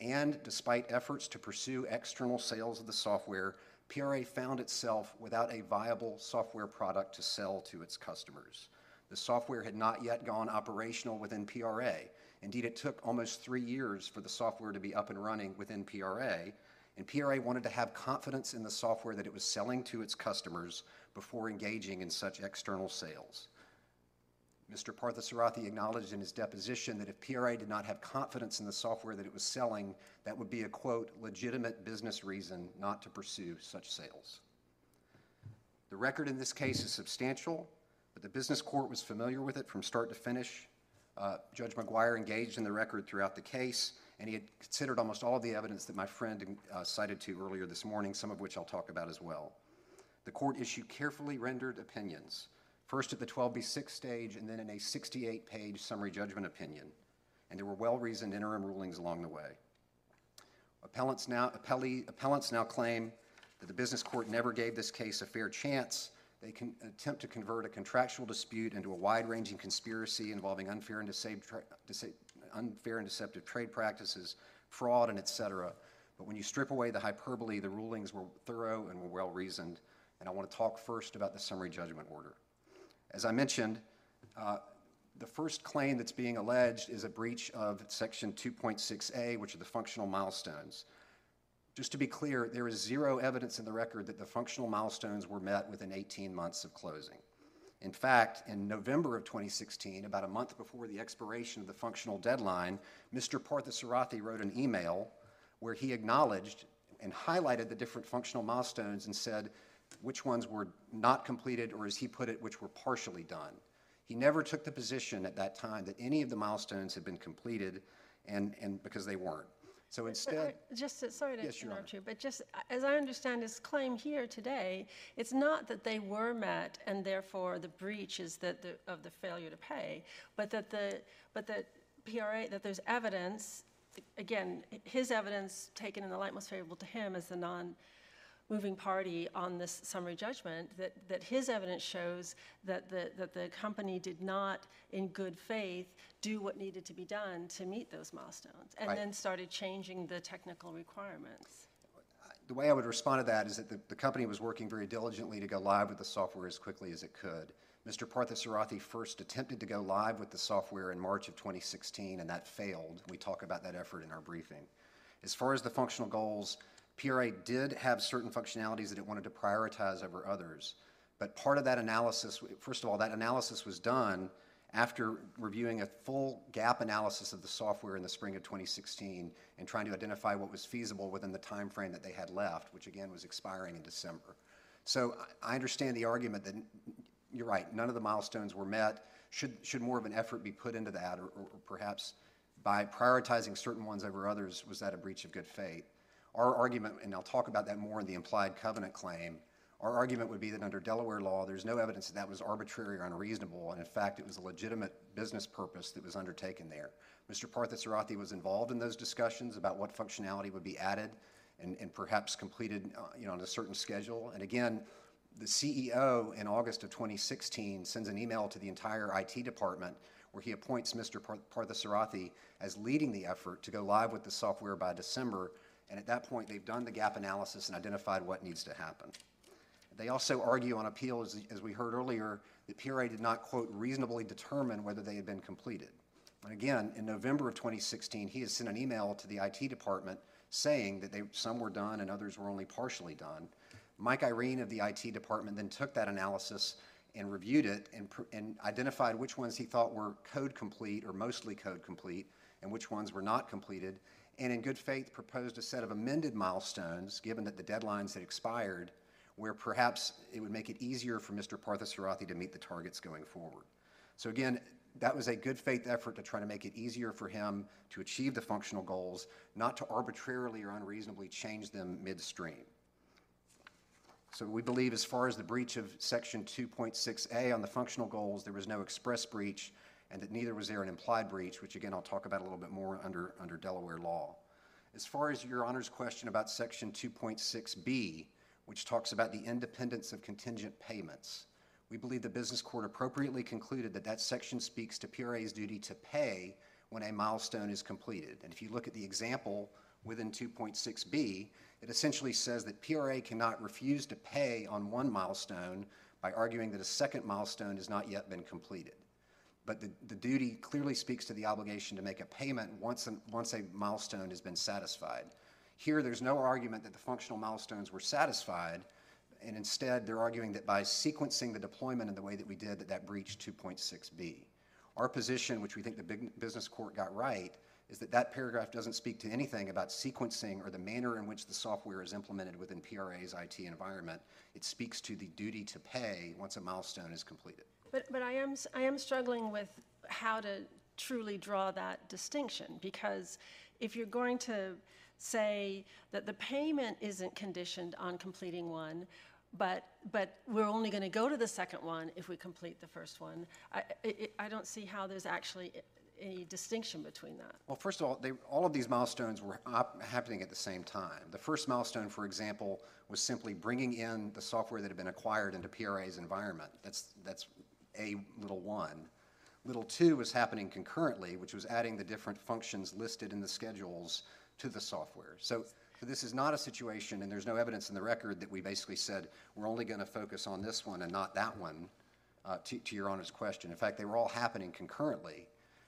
And despite efforts to pursue external sales of the software, PRA found itself without a viable software product to sell to its customers. The software had not yet gone operational within PRA. Indeed, it took almost three years for the software to be up and running within PRA, and PRA wanted to have confidence in the software that it was selling to its customers before engaging in such external sales. Mr. Parthasarathi acknowledged in his deposition that if PRA did not have confidence in the software that it was selling, that would be a, quote, legitimate business reason not to pursue such sales. The record in this case is substantial, but the business court was familiar with it from start to finish. Uh, Judge McGuire engaged in the record throughout the case, and he had considered almost all of the evidence that my friend uh, cited to earlier this morning, some of which I'll talk about as well. the court issued carefully rendered opinions, first at the 12B6 stage and then in a 68-page summary judgment opinion, and there were well-reasoned interim rulings along the way. Appellants now, appellee, appellants now claim that the business court never gave this case a fair chance. They can attempt to convert a contractual dispute into a wide-ranging conspiracy involving unfair and unfair and deceptive trade practices, fraud, and et cetera. But when you strip away the hyperbole, the rulings were thorough and were well-reasoned. And I want to talk first about the summary judgment order. As I mentioned, uh, the first claim that's being alleged is a breach of Section 2.6A, which are the functional milestones. Just to be clear, there is zero evidence in the record that the functional milestones were met within 18 months of closing. In fact, in November of 2016, about a month before the expiration of the functional deadline, Mr. Parthasarathi wrote an email where he acknowledged and highlighted the different functional milestones and said which ones were not completed, or as he put it, which were partially done. He never took the position at that time that any of the milestones had been completed, and, and because they weren't. So instead, I- Just, sorry to Yes, interrupt you, but just, uh, as I understand his claim here today, it's not that they were met and therefore the breach is that the, of the failure to pay, but that the, but that PRA, that there's evidence, again, his evidence taken in the light most favorable to him as the non-moving party on this summary judgment, that, that his evidence shows that the, that the company did not, in good faith, do what needed to be done to meet those milestones, and Right. then started changing the technical requirements. the way I would respond to that is that the, the company was working very diligently to go live with the software as quickly as it could. Mr. Parthasarathi first attempted to go live with the software in March of 2016, and that failed. We talk about that effort in our briefing. As far as the functional goals, PRA did have certain functionalities that it wanted to prioritize over others. But part of that analysis, first of all, that analysis was done after reviewing a full gap analysis of the software in the spring of 2016 and trying to identify what was feasible within the time frame that they had left, which again was expiring in December. So I understand the argument that, you're right, none of the milestones were met. Should, should more of an effort be put into that, or or perhaps by prioritizing certain ones over others, was that a breach of good faith? Our argument, and I'll talk about that more in the implied covenant claim, our argument would be that under Delaware law, there's no evidence that that was arbitrary or unreasonable, and in fact, it was a legitimate business purpose that was undertaken there. Mr. Parthasarathi was involved in those discussions about what functionality would be added and, and perhaps completed, uh, you know, on a certain schedule. And again, the CEO in August of 2016 sends an email to the entire IT department where he appoints Mr. Par- Parthasarathi as leading the effort to go live with the software by December. And at that point, they've done the gap analysis and identified what needs to happen. They also argue on appeal, as, as we heard earlier, that PRA did not, quote, reasonably determine whether they had been completed. And again, in November of 2016, he has sent an email to the IT department saying that they, some were done and others were only partially done. Mike Irene of the IT department then took that analysis and reviewed it and, and identified which ones he thought were code complete or mostly code complete and which ones were not completed, and in good faith proposed a set of amended milestones, given that the deadlines had expired, where perhaps it would make it easier for Mr. Parthasarathi to meet the targets going forward. So again, that was a good faith effort to try to make it easier for him to achieve the functional goals, not to arbitrarily or unreasonably change them midstream. So we believe as far as the breach of section 2.6A on the functional goals, there was no express breach, and that neither was there an implied breach, which again, I'll talk about a little bit more under, under Delaware law. As far as your honor's question about section 2.6B, which talks about the independence of contingent payments, we believe the business court appropriately concluded that that section speaks to PRA's duty to pay when a milestone is completed. And if you look at the example within 2.6B, it essentially says that PRA cannot refuse to pay on one milestone by arguing that a second milestone has not yet been completed. But the, the duty clearly speaks to the obligation to make a payment once, a- once a milestone has been satisfied. Here, there's no argument that the functional milestones were satisfied, and instead, they're arguing that by sequencing the deployment in the way that we did, that that breached 2.6B. Our position, which we think the big business court got right, is that that paragraph doesn't speak to anything about sequencing or the manner in which the software is implemented within PRA's IT environment. It speaks to the duty to pay once a milestone is completed. But, but I am, I am struggling with how to truly draw that distinction, because if you're going to say that the payment isn't conditioned on completing one, but, but we're only going to go to the second one if we complete the first one. I, I, I don't see how there's actually any distinction between that. Well, first of all, they, all of these milestones were happening at the same time. The first milestone, for example, was simply bringing in the software that had been acquired into PRA's environment. That's, that's A little one. Little two was happening concurrently, which was adding the different functions listed in the schedules to the software. So, so this is not a situation, and there's no evidence in the record that we basically said, we're only going to focus on this one and not that one, uh, to, to your Honor's question. In fact, they were all happening concurrently.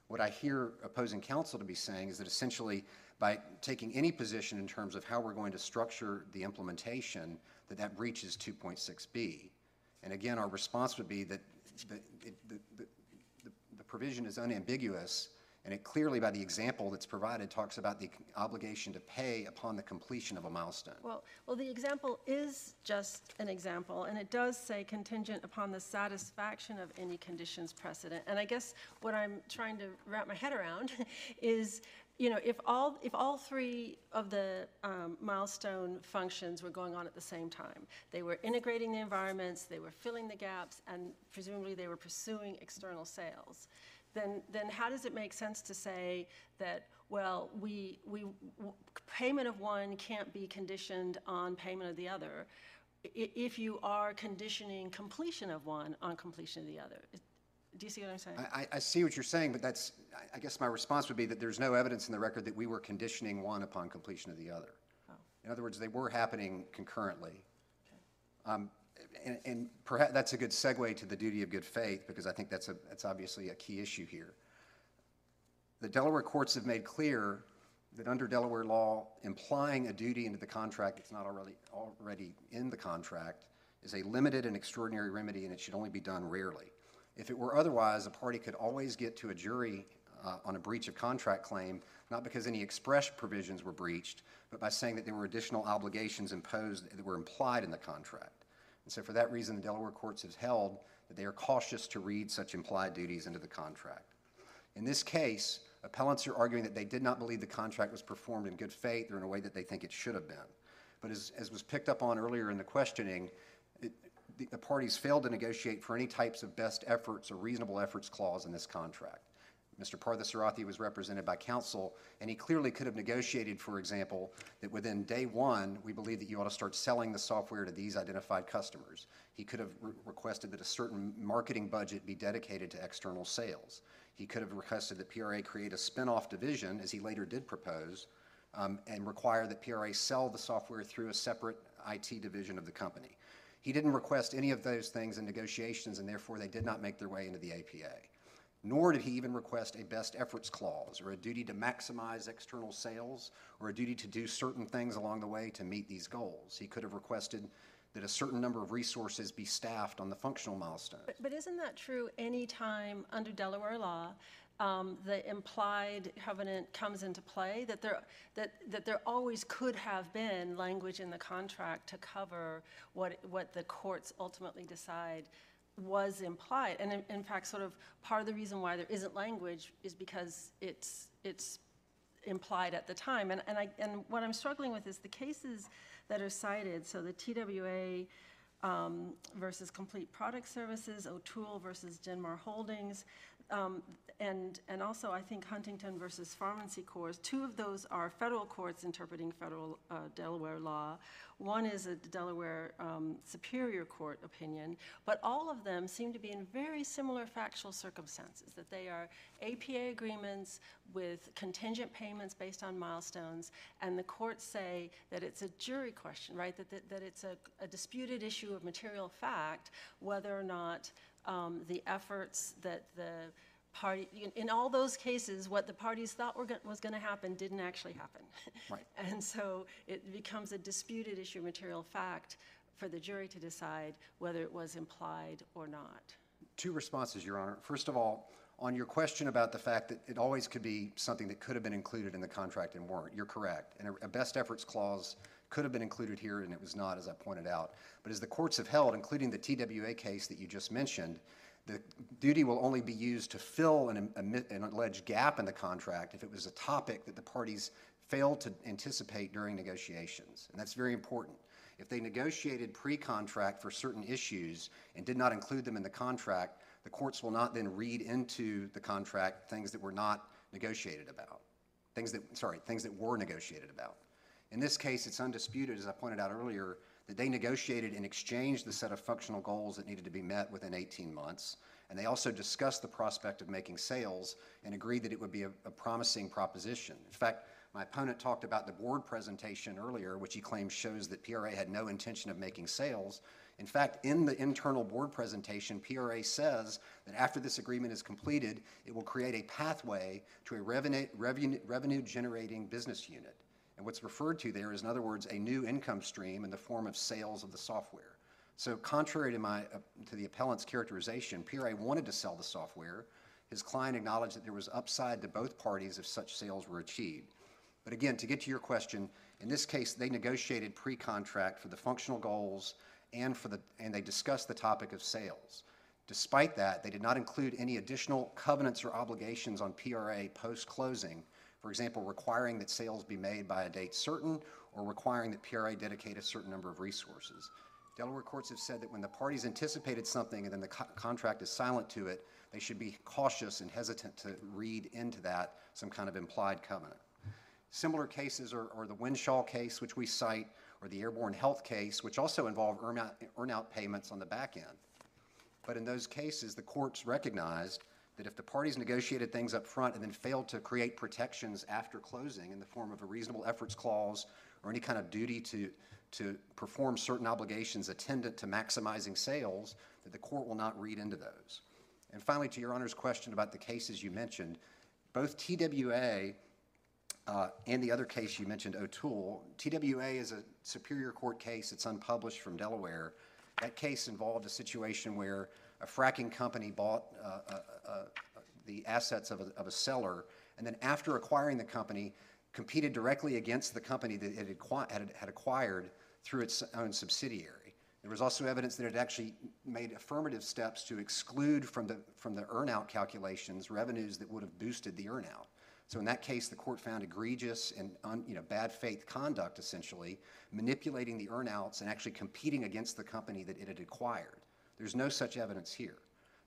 What I hear opposing counsel to be saying is that essentially, by taking any position in terms of how we're going to structure the implementation, that that breaches 2.6b. And again, our response would be that the, the, the- the provision is unambiguous, and it clearly, by the example that's provided, talks about the obligation to pay upon the completion of a milestone. Well, well, the example is just an example, and it does say contingent upon the satisfaction of any conditions precedent. And I guess what I'm trying to wrap my head around is, you know, if all, if all three of the um, milestone functions were going on at the same time, they were integrating the environments, they were filling the gaps, and presumably they were pursuing external sales, then, then how does it make sense to say that, well, we, we, payment of one can't be conditioned on payment of the other, if you are conditioning completion of one on completion of the other? Do you see what I'm saying? I, I- see what you're saying, but that's, I- I guess my response would be that there's no evidence in the record that we were conditioning one upon completion of the other. In other words, they were happening concurrently. Um, And, and perhaps, that's a good segue to the duty of good faith, because I think that's a, that's obviously a key issue here. The Delaware courts have made clear that under Delaware law, implying a duty into the contract that's not already, already in the contract is a limited and extraordinary remedy, and it should only be done rarely. If it were otherwise, a party could always get to a jury uh, on a breach of contract claim, not because any express provisions were breached, but by saying that there were additional obligations imposed that were implied in the contract. And so for that reason, the Delaware courts have held that they are cautious to read such implied duties into the contract. In this case, appellants are arguing that they did not believe the contract was performed in good faith or in a way that they think it should have been. But as, as was picked up on earlier in the questioning, the, the parties failed to negotiate for any types of best efforts or reasonable efforts clause in this contract. Mr. Parthasarathi was represented by counsel, and he clearly could have negotiated, for example, that within day one, we believe that you ought to start selling the software to these identified customers. He could have re- requested that a certain marketing budget be dedicated to external sales. He could have requested that PRA create a spin-off division, as he later did propose, um, and require that PRA sell the software through a separate IT division of the company. He didn't request any of those things in negotiations, and therefore they did not make their way into the APA. Nor did he even request a best efforts clause or a duty to maximize external sales or a duty to do certain things along the way to meet these goals. He could have requested that a certain number of resources be staffed on the functional milestones. But- But isn't that true any time under Delaware law, um, the implied covenant comes into play? That there, that, that there always could have been language in the contract to cover what, what the courts ultimately decide was implied? And in, in fact, sort of, part of the reason why there isn't language is because it's, it's implied at the time. And, and I, and what I'm struggling with is the cases that are cited, so the TWA um, versus Complete Product Services, O'Toole versus Genmar Holdings, um, and, and also, I think Huntington versus Pharmacy Corps. Two of those are federal courts interpreting federal uh, Delaware law. One is a Delaware um, Superior Court opinion, but all of them seem to be in very similar factual circumstances, that they are APA agreements with contingent payments based on milestones, and the courts say that it's a jury question, right? That, that, that it's a, a disputed issue of material fact, whether or not um, the efforts that the party, in, in all those cases, what the parties thought were, go- was gonna happen didn't actually happen. Right. And so it becomes a disputed issue of material fact for the jury to decide whether it was implied or not. Two responses, Your Honor. First of all, on your question about the fact that it always could be something that could have been included in the contract and weren't, you're correct. And a- a best efforts clause could have been included here, and it was not, as I pointed out. But as the courts have held, including the TWA case that you just mentioned, the duty will only be used to fill an an alleged gap in the contract if it was a topic that the parties failed to anticipate during negotiations. And that's very important. If they negotiated pre-contract for certain issues and did not include them in the contract, the courts will not then read into the contract things that were not negotiated about, things that, sorry, things that were negotiated about. In this case, it's undisputed, as I pointed out earlier, that they negotiated and exchanged the set of functional goals that needed to be met within 18 months. And they also discussed the prospect of making sales and agreed that it would be a, a promising proposition. In fact, my opponent talked about the board presentation earlier, which he claims shows that PRA had no intention of making sales. In fact, in the internal board presentation, PRA says that after this agreement is completed, it will create a pathway to a revenue, revenue, revenue generating business unit. And what's referred to there is, in other words, a new income stream in the form of sales of the software. So contrary to my, uh, to the appellant's characterization, PRA wanted to sell the software. His client acknowledged that there was upside to both parties if such sales were achieved. But again, to get to your question, in this case, they negotiated pre-contract for the functional goals and for the, and they discussed the topic of sales. Despite that, they did not include any additional covenants or obligations on PRA post-closing, for example, requiring that sales be made by a date certain or requiring that PRA dedicate a certain number of resources. Delaware courts have said that when the parties anticipated something and then the co- contract is silent to it, they should be cautious and hesitant to read into that some kind of implied covenant. Similar cases are, are the Winshall case, which we cite, or the Airborne Health case, which also involve earnout, earnout payments on the back end. But in those cases, the courts recognized that if the parties negotiated things up front and then failed to create protections after closing in the form of a reasonable efforts clause or any kind of duty to, to perform certain obligations attendant to maximizing sales, that the court will not read into those. And finally, to your Honor's question about the cases you mentioned, both TWA uh, and the other case you mentioned, O'Toole, TWA is a Superior Court case. It's unpublished from Delaware. That case involved a situation where a fracking company bought uh, uh, uh, the assets of a, of a seller, and then after acquiring the company, competed directly against the company that it had, had, had acquired through its own subsidiary. There was also evidence that it actually made affirmative steps to exclude from the, from the earnout calculations revenues that would have boosted the earnout. So in that case, the court found egregious and un, you know, bad faith conduct, essentially, manipulating the earnouts and actually competing against the company that it had acquired. There's no such evidence here.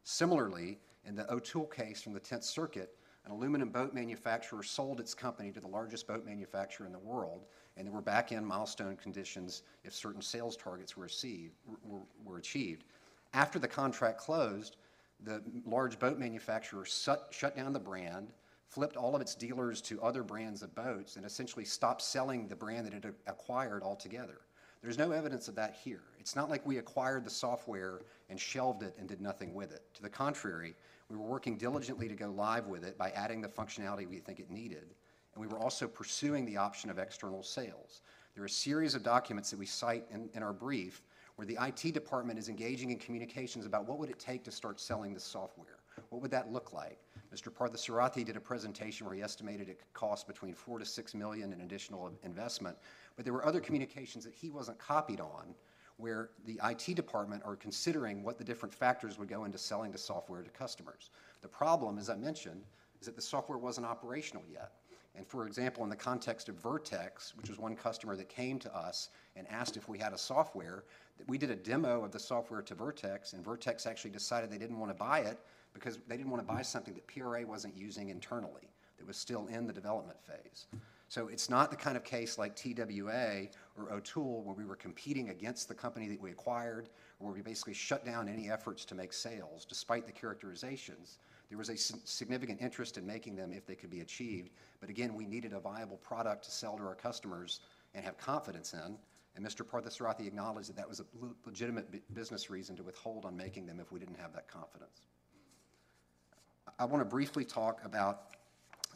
Similarly, in the O'Toole case from the 10th Circuit, an aluminum boat manufacturer sold its company to the largest boat manufacturer in the world, and there were back-end milestone conditions if certain sales targets were, received, were, were achieved. After the contract closed, the large boat manufacturer shut, shut down the brand, flipped all of its dealers to other brands of boats, and essentially stopped selling the brand that it acquired altogether. There's no evidence of that here. It's not like we acquired the software and shelved it and did nothing with it. To the contrary, we were working diligently to go live with it by adding the functionality we think it needed, and we were also pursuing the option of external sales. There are a series of documents that we cite in, in our brief where the IT department is engaging in communications about what would it take to start selling this software. What would that look like? Mr. Parthasarathi did a presentation where he estimated it could cost between four to six million in additional investment. But there were other communications that he wasn't copied on where the IT department are considering what the different factors would go into selling the software to customers. The problem, as I mentioned, is that the software wasn't operational yet. And for example, in the context of Vertex, which was one customer that came to us and asked if we had a software, that we did a demo of the software to Vertex, and Vertex actually decided they didn't want to buy it because they didn't want to buy something that PRA wasn't using internally, that was still in the development phase. So it's not the kind of case like TWA or O'Toole where we were competing against the company that we acquired, or where we basically shut down any efforts to make sales, despite the characterizations. There was a significant interest in making them if they could be achieved. But again, we needed a viable product to sell to our customers and have confidence in. And Mr. Parthasarathi acknowledged that that was a legitimate business reason to withhold on making them if we didn't have that confidence. I want to briefly talk about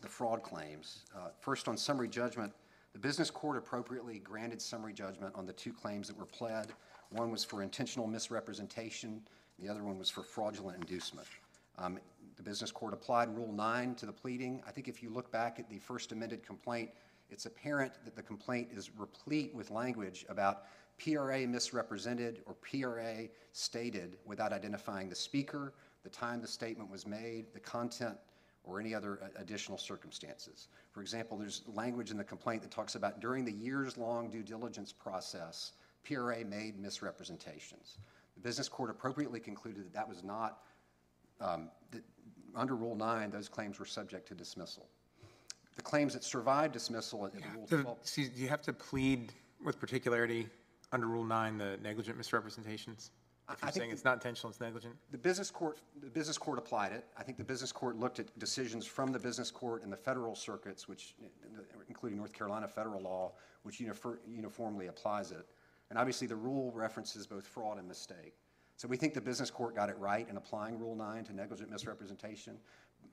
the fraud claims. Uh, First, on summary judgment, the business court appropriately granted summary judgment on the two claims that were pled. One was for intentional misrepresentation, the other one was for fraudulent inducement. Um, The business court applied Rule 9 to the pleading. I think if you look back at the first amended complaint, it's apparent that the complaint is replete with language about PRA misrepresented or PRA stated without identifying the speaker, the time the statement was made, the content, or any other uh, additional circumstances. For example, there's language in the complaint that talks about during the years-long due diligence process, PRA made misrepresentations. The business court appropriately concluded that that was not, um, that under Rule 9, those claims were subject to dismissal. The claims that survived dismissal at Rule So, 12 see, do you have to plead with particularity under Rule 9, the negligent misrepresentations? If I you're think saying it's not intentional, it's negligent? The business court, the business court applied it. I think the business court looked at decisions from the business court and the federal circuits, which, including North Carolina federal law, which unifor- uniformly applies it. And obviously, the rule references both fraud and mistake. So we think the business court got it right in applying Rule 9 to negligent misrepresentation.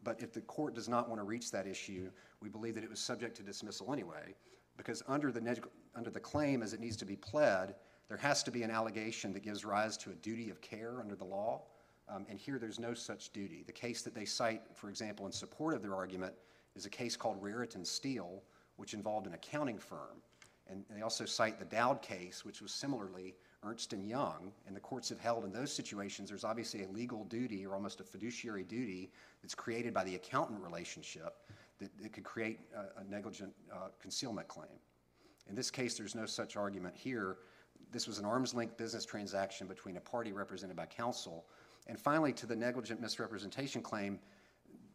But if the court does not want to reach that issue, we believe that it was subject to dismissal anyway, because under the, neg- under the claim as it needs to be pled, there has to be an allegation that gives rise to a duty of care under the law. Um, And here, there's no such duty. The case that they cite, for example, in support of their argument, is a case called Raritan Steel, which involved an accounting firm. And they also cite the Dowd case, which was similarly Ernst and Young. And the courts have held in those situations, there's obviously a legal duty or almost a fiduciary duty that's created by the accountant relationship that, that could create a, a negligent uh, concealment claim. In this case, there's no such argument here. This was an arm's length business transaction between a party represented by counsel. And finally, to the negligent misrepresentation claim,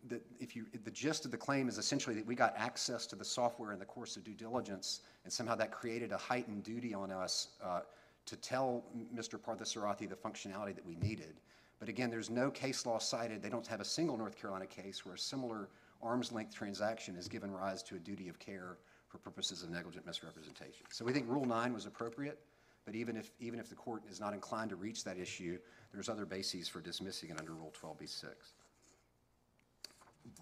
the, if you, the gist of the claim is essentially that we got access to the software in the course of due diligence, and somehow that created a heightened duty on us uh, to tell Mr. Parthasarathi the functionality that we needed. But again, there's no case law cited. They don't have a single North Carolina case where a similar arm's length transaction has given rise to a duty of care for purposes of negligent misrepresentation. So we think Rule 9 was appropriate, but even if, even if the court is not inclined to reach that issue, there's other bases for dismissing it under Rule 12b-6.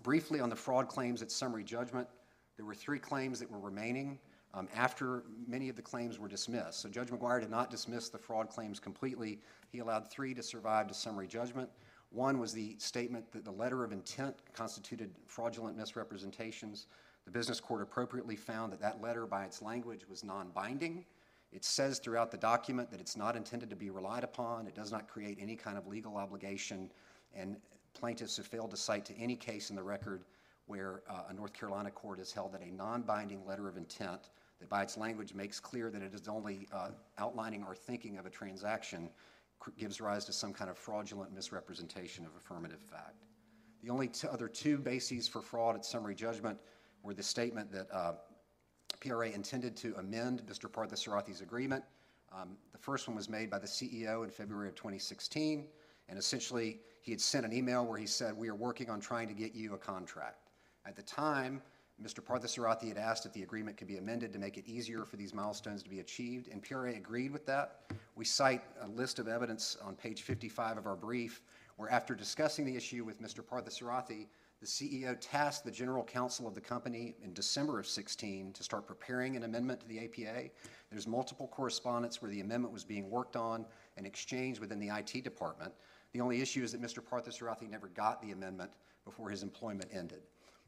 Briefly on the fraud claims at summary judgment, there were three claims that were remaining um, after many of the claims were dismissed. So Judge McGuire did not dismiss the fraud claims completely. He allowed three to survive to summary judgment. One was the statement that the letter of intent constituted fraudulent misrepresentations. The business court appropriately found that that letter, by its language, was non-binding. It says throughout the document that it's not intended to be relied upon. It does not create any kind of legal obligation. And plaintiffs have failed to cite to any case in the record where uh, a North Carolina court has held that a non-binding letter of intent that by its language makes clear that it is only uh, outlining or thinking of a transaction gives rise to some kind of fraudulent misrepresentation of affirmative fact. The only other two bases for fraud at summary judgment were the statement that uh, PRA intended to amend Mr. Parthasarathis agreement. Um, The first one was made by the CEO in February of 2016, and essentially, he had sent an email where he said, "We are working on trying to get you a contract." At the time, Mr. Parthasarathi had asked if the agreement could be amended to make it easier for these milestones to be achieved, and PRA agreed with that. We cite a list of evidence on page 55 of our brief, where after discussing the issue with Mr. Parthasarathi, the CEO tasked the general counsel of the company in December of 16 to start preparing an amendment to the APA. There's multiple correspondence where the amendment was being worked on and exchanged within the IT department. The only issue is that Mr. Parthasarathi never got the amendment before his employment ended.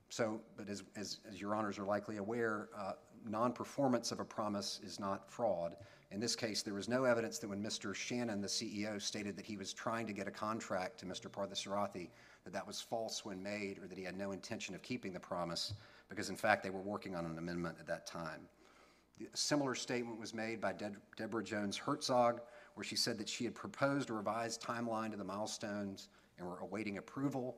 So, but as, as, as your honors are likely aware, uh, non-performance of a promise is not fraud. In this case, there was no evidence that when Mr. Shannon, the CEO, stated that he was trying to get a contract to Mr. Parthasarathi, that that was false when made or that he had no intention of keeping the promise, because in fact, they were working on an amendment at that time. A similar statement was made by Deb- Deborah Jones Herzog, where she said that she had proposed a revised timeline to the milestones and were awaiting approval.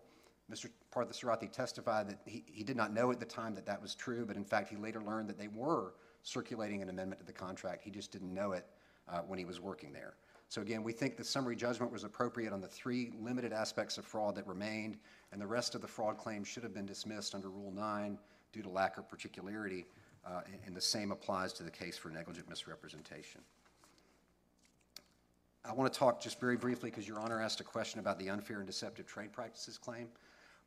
Mr. Parthasarathi testified that he, he did not know at the time that that was true, but in fact, he later learned that they were circulating an amendment to the contract. He just didn't know it uh, when he was working there. So again, we think the summary judgment was appropriate on the three limited aspects of fraud that remained, and the rest of the fraud claims should have been dismissed under Rule 9 due to lack of particularity, uh, and- and the same applies to the case for negligent misrepresentation. I want to talk just very briefly, because Your Honor asked a question about the unfair and deceptive trade practices claim.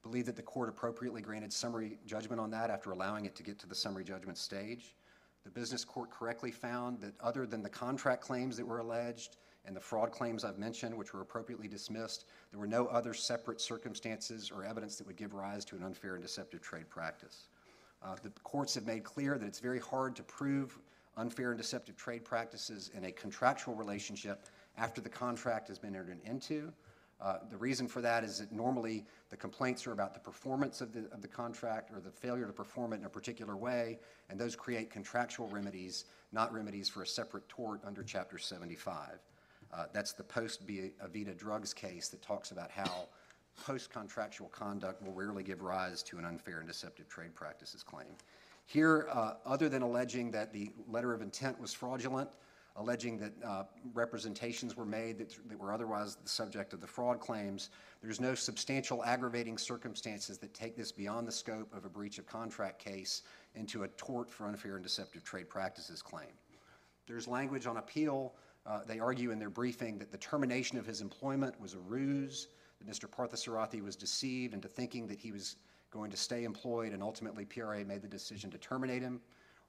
Believe that the court appropriately granted summary judgment on that after allowing it to get to the summary judgment stage. The business court correctly found that other than the contract claims that were alleged and the fraud claims I've mentioned, which were appropriately dismissed, there were no other separate circumstances or evidence that would give rise to an unfair and deceptive trade practice. Uh, The courts have made clear that it's very hard to prove unfair and deceptive trade practices in a contractual relationship after the contract has been entered into. Uh, The reason for that is that normally the complaints are about the performance of the, of the contract or the failure to perform it in a particular way, and those create contractual remedies, not remedies for a separate tort under Chapter 75. Uh, That's the post-Avita Drugs case that talks about how post-contractual conduct will rarely give rise to an unfair and deceptive trade practices claim. Here, uh, other than alleging that the letter of intent was fraudulent, alleging that uh, representations were made that that were otherwise the subject of the fraud claims, there's no substantial aggravating circumstances that take this beyond the scope of a breach of contract case into a tort for unfair and deceptive trade practices claim. There's language on appeal. Uh, They argue in their briefing that the termination of his employment was a ruse, that Mr. Parthasarathi was deceived into thinking that he was going to stay employed, and ultimately PRA made the decision to terminate him.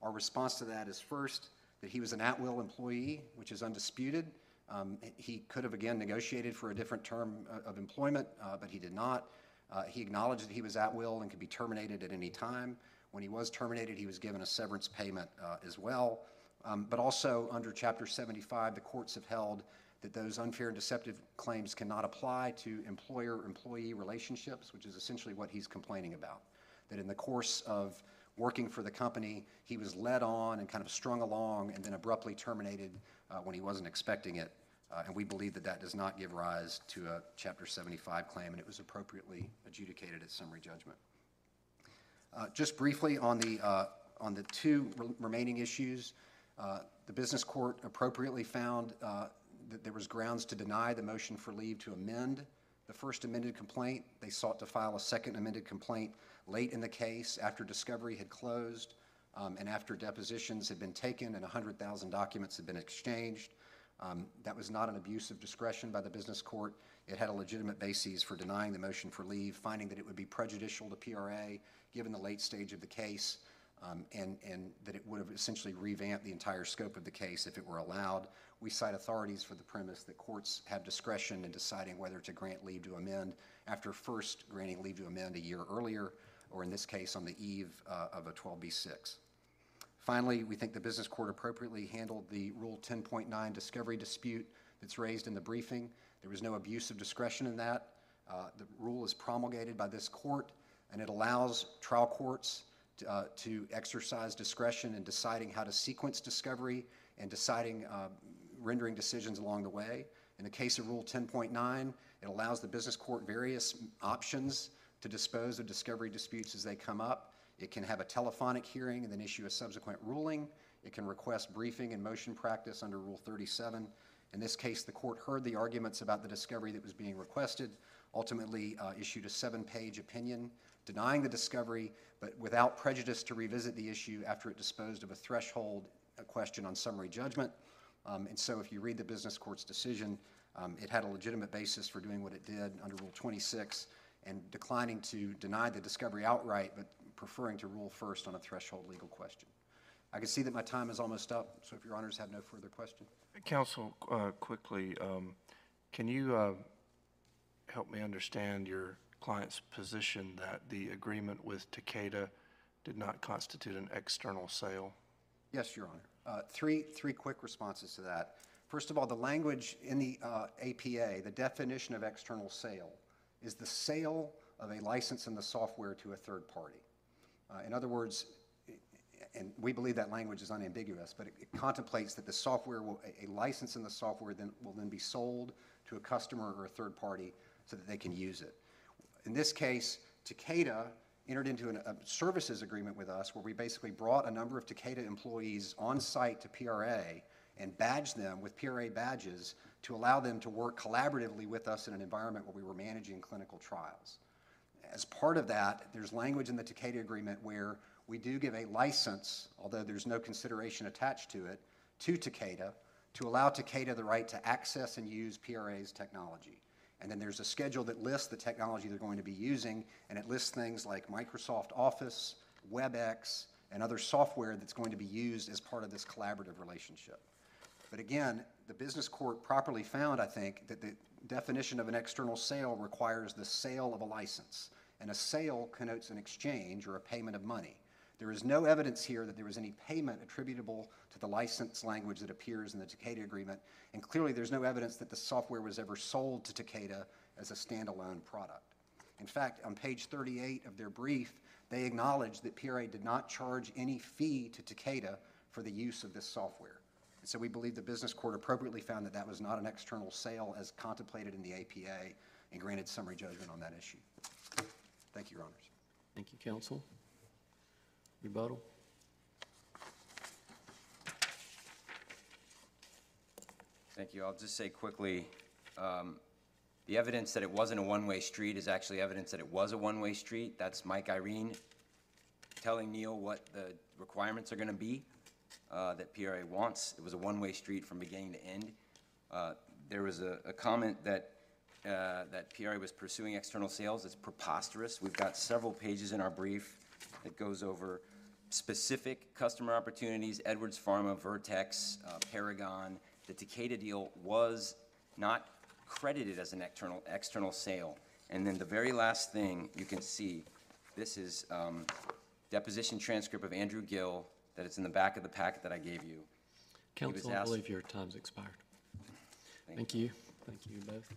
Our response to that is first, that he was an at-will employee, which is undisputed. Um, He could have, again, negotiated for a different term uh, of employment, uh, but he did not. Uh, He acknowledged that he was at will and could be terminated at any time. When he was terminated, he was given a severance payment uh, as well. Um, But also, under Chapter 75, the courts have held that those unfair and deceptive claims cannot apply to employer-employee relationships, which is essentially what he's complaining about. That in the course of working for the company, he was led on and kind of strung along and then abruptly terminated uh, when he wasn't expecting it. Uh, And we believe that that does not give rise to a Chapter 75 claim, and it was appropriately adjudicated at summary judgment. Uh, Just briefly on the, uh, on the two re- remaining issues, the business court appropriately found uh, that there was grounds to deny the motion for leave to amend the first amended complaint. They sought to file a second amended complaint late in the case after discovery had closed um, and after depositions had been taken and 100,000 documents had been exchanged. Um, That was not an abuse of discretion by the business court. It had a legitimate basis for denying the motion for leave, finding that it would be prejudicial to PRA, given the late stage of the case, um, and, and that it would have essentially revamped the entire scope of the case if it were allowed. We cite authorities for the premise that courts have discretion in deciding whether to grant leave to amend after first granting leave to amend a year earlier, or in this case, on the eve uh, of a 12B6. Finally, we think the business court appropriately handled the Rule 10.9 discovery dispute that's raised in the briefing. There was no abuse of discretion in that. Uh, The rule is promulgated by this court, and it allows trial courts uh, to exercise discretion in deciding how to sequence discovery and deciding, uh, rendering decisions along the way. In the case of Rule 10.9, it allows the business court various options to dispose of discovery disputes as they come up. It can have a telephonic hearing and then issue a subsequent ruling. It can request briefing and motion practice under Rule 37. In this case, the court heard the arguments about the discovery that was being requested, ultimately uh, issued a seven-page opinion denying the discovery, but without prejudice to revisit the issue after it disposed of a threshold uh, question on summary judgment. Um, And so if you read the business court's decision, um, it had a legitimate basis for doing what it did under Rule 26 and declining to deny the discovery outright, but preferring to rule first on a threshold legal question. I can see that my time is almost up, so if your honors have no further question. Counsel, uh, quickly, um, can you uh, help me understand your client's position that the agreement with Takeda did not constitute an external sale? Yes, Your Honor. Uh, Three, three quick responses to that. First of all, the language in the uh, APA, the definition of external sale, is the sale of a license in the software to a third party. Uh, In other words, and we believe that language is unambiguous, but it it contemplates that the software will, a- a license in the software then, will then be sold to a customer or a third party so that they can use it. In this case, Takeda entered into an- a services agreement with us where we basically brought a number of Takeda employees on site to PRA and badged them with PRA badges to allow them to work collaboratively with us in an environment where we were managing clinical trials. As part of that, there's language in the Takeda agreement where we do give a license, although there's no consideration attached to it, to Takeda to allow Takeda the right to access and use PRA's technology. And then there's a schedule that lists the technology they're going to be using, and it lists things like Microsoft Office, WebEx, and other software that's going to be used as part of this collaborative relationship. But again, the business court properly found, I think, that the definition of an external sale requires the sale of a license. And a sale connotes an exchange or a payment of money. There is no evidence here that there was any payment attributable to the license language that appears in the Takeda agreement. And clearly, there's no evidence that the software was ever sold to Takeda as a standalone product. In fact, on page 38 of their brief, they acknowledge that PRA did not charge any fee to Takeda for the use of this software. And so we believe the business court appropriately found that that was not an external sale as contemplated in the APA and granted summary judgment on that issue. Thank you, Your Honors. Thank you, counsel. Rebuttal? Thank you. I'll just say quickly, um, the evidence that it wasn't a one-way street is actually evidence that it was a one-way street. That's Mike Irene telling Neil what the requirements are going to be uh, that PRA wants. It was a one-way street from beginning to end. Uh, There was a a comment that, uh, that PRA was pursuing external sales. It's preposterous. We've got several pages in our brief that goes over specific customer opportunities, Edwards Pharma, Vertex, uh, Paragon. The Takeda deal was not credited as an external, external sale. And then the very last thing you can see, this is um, deposition transcript of Andrew Gill, that it's in the back of the packet that I gave you. Counsel, I believe your time's expired. Thank Thank you. Thank you both.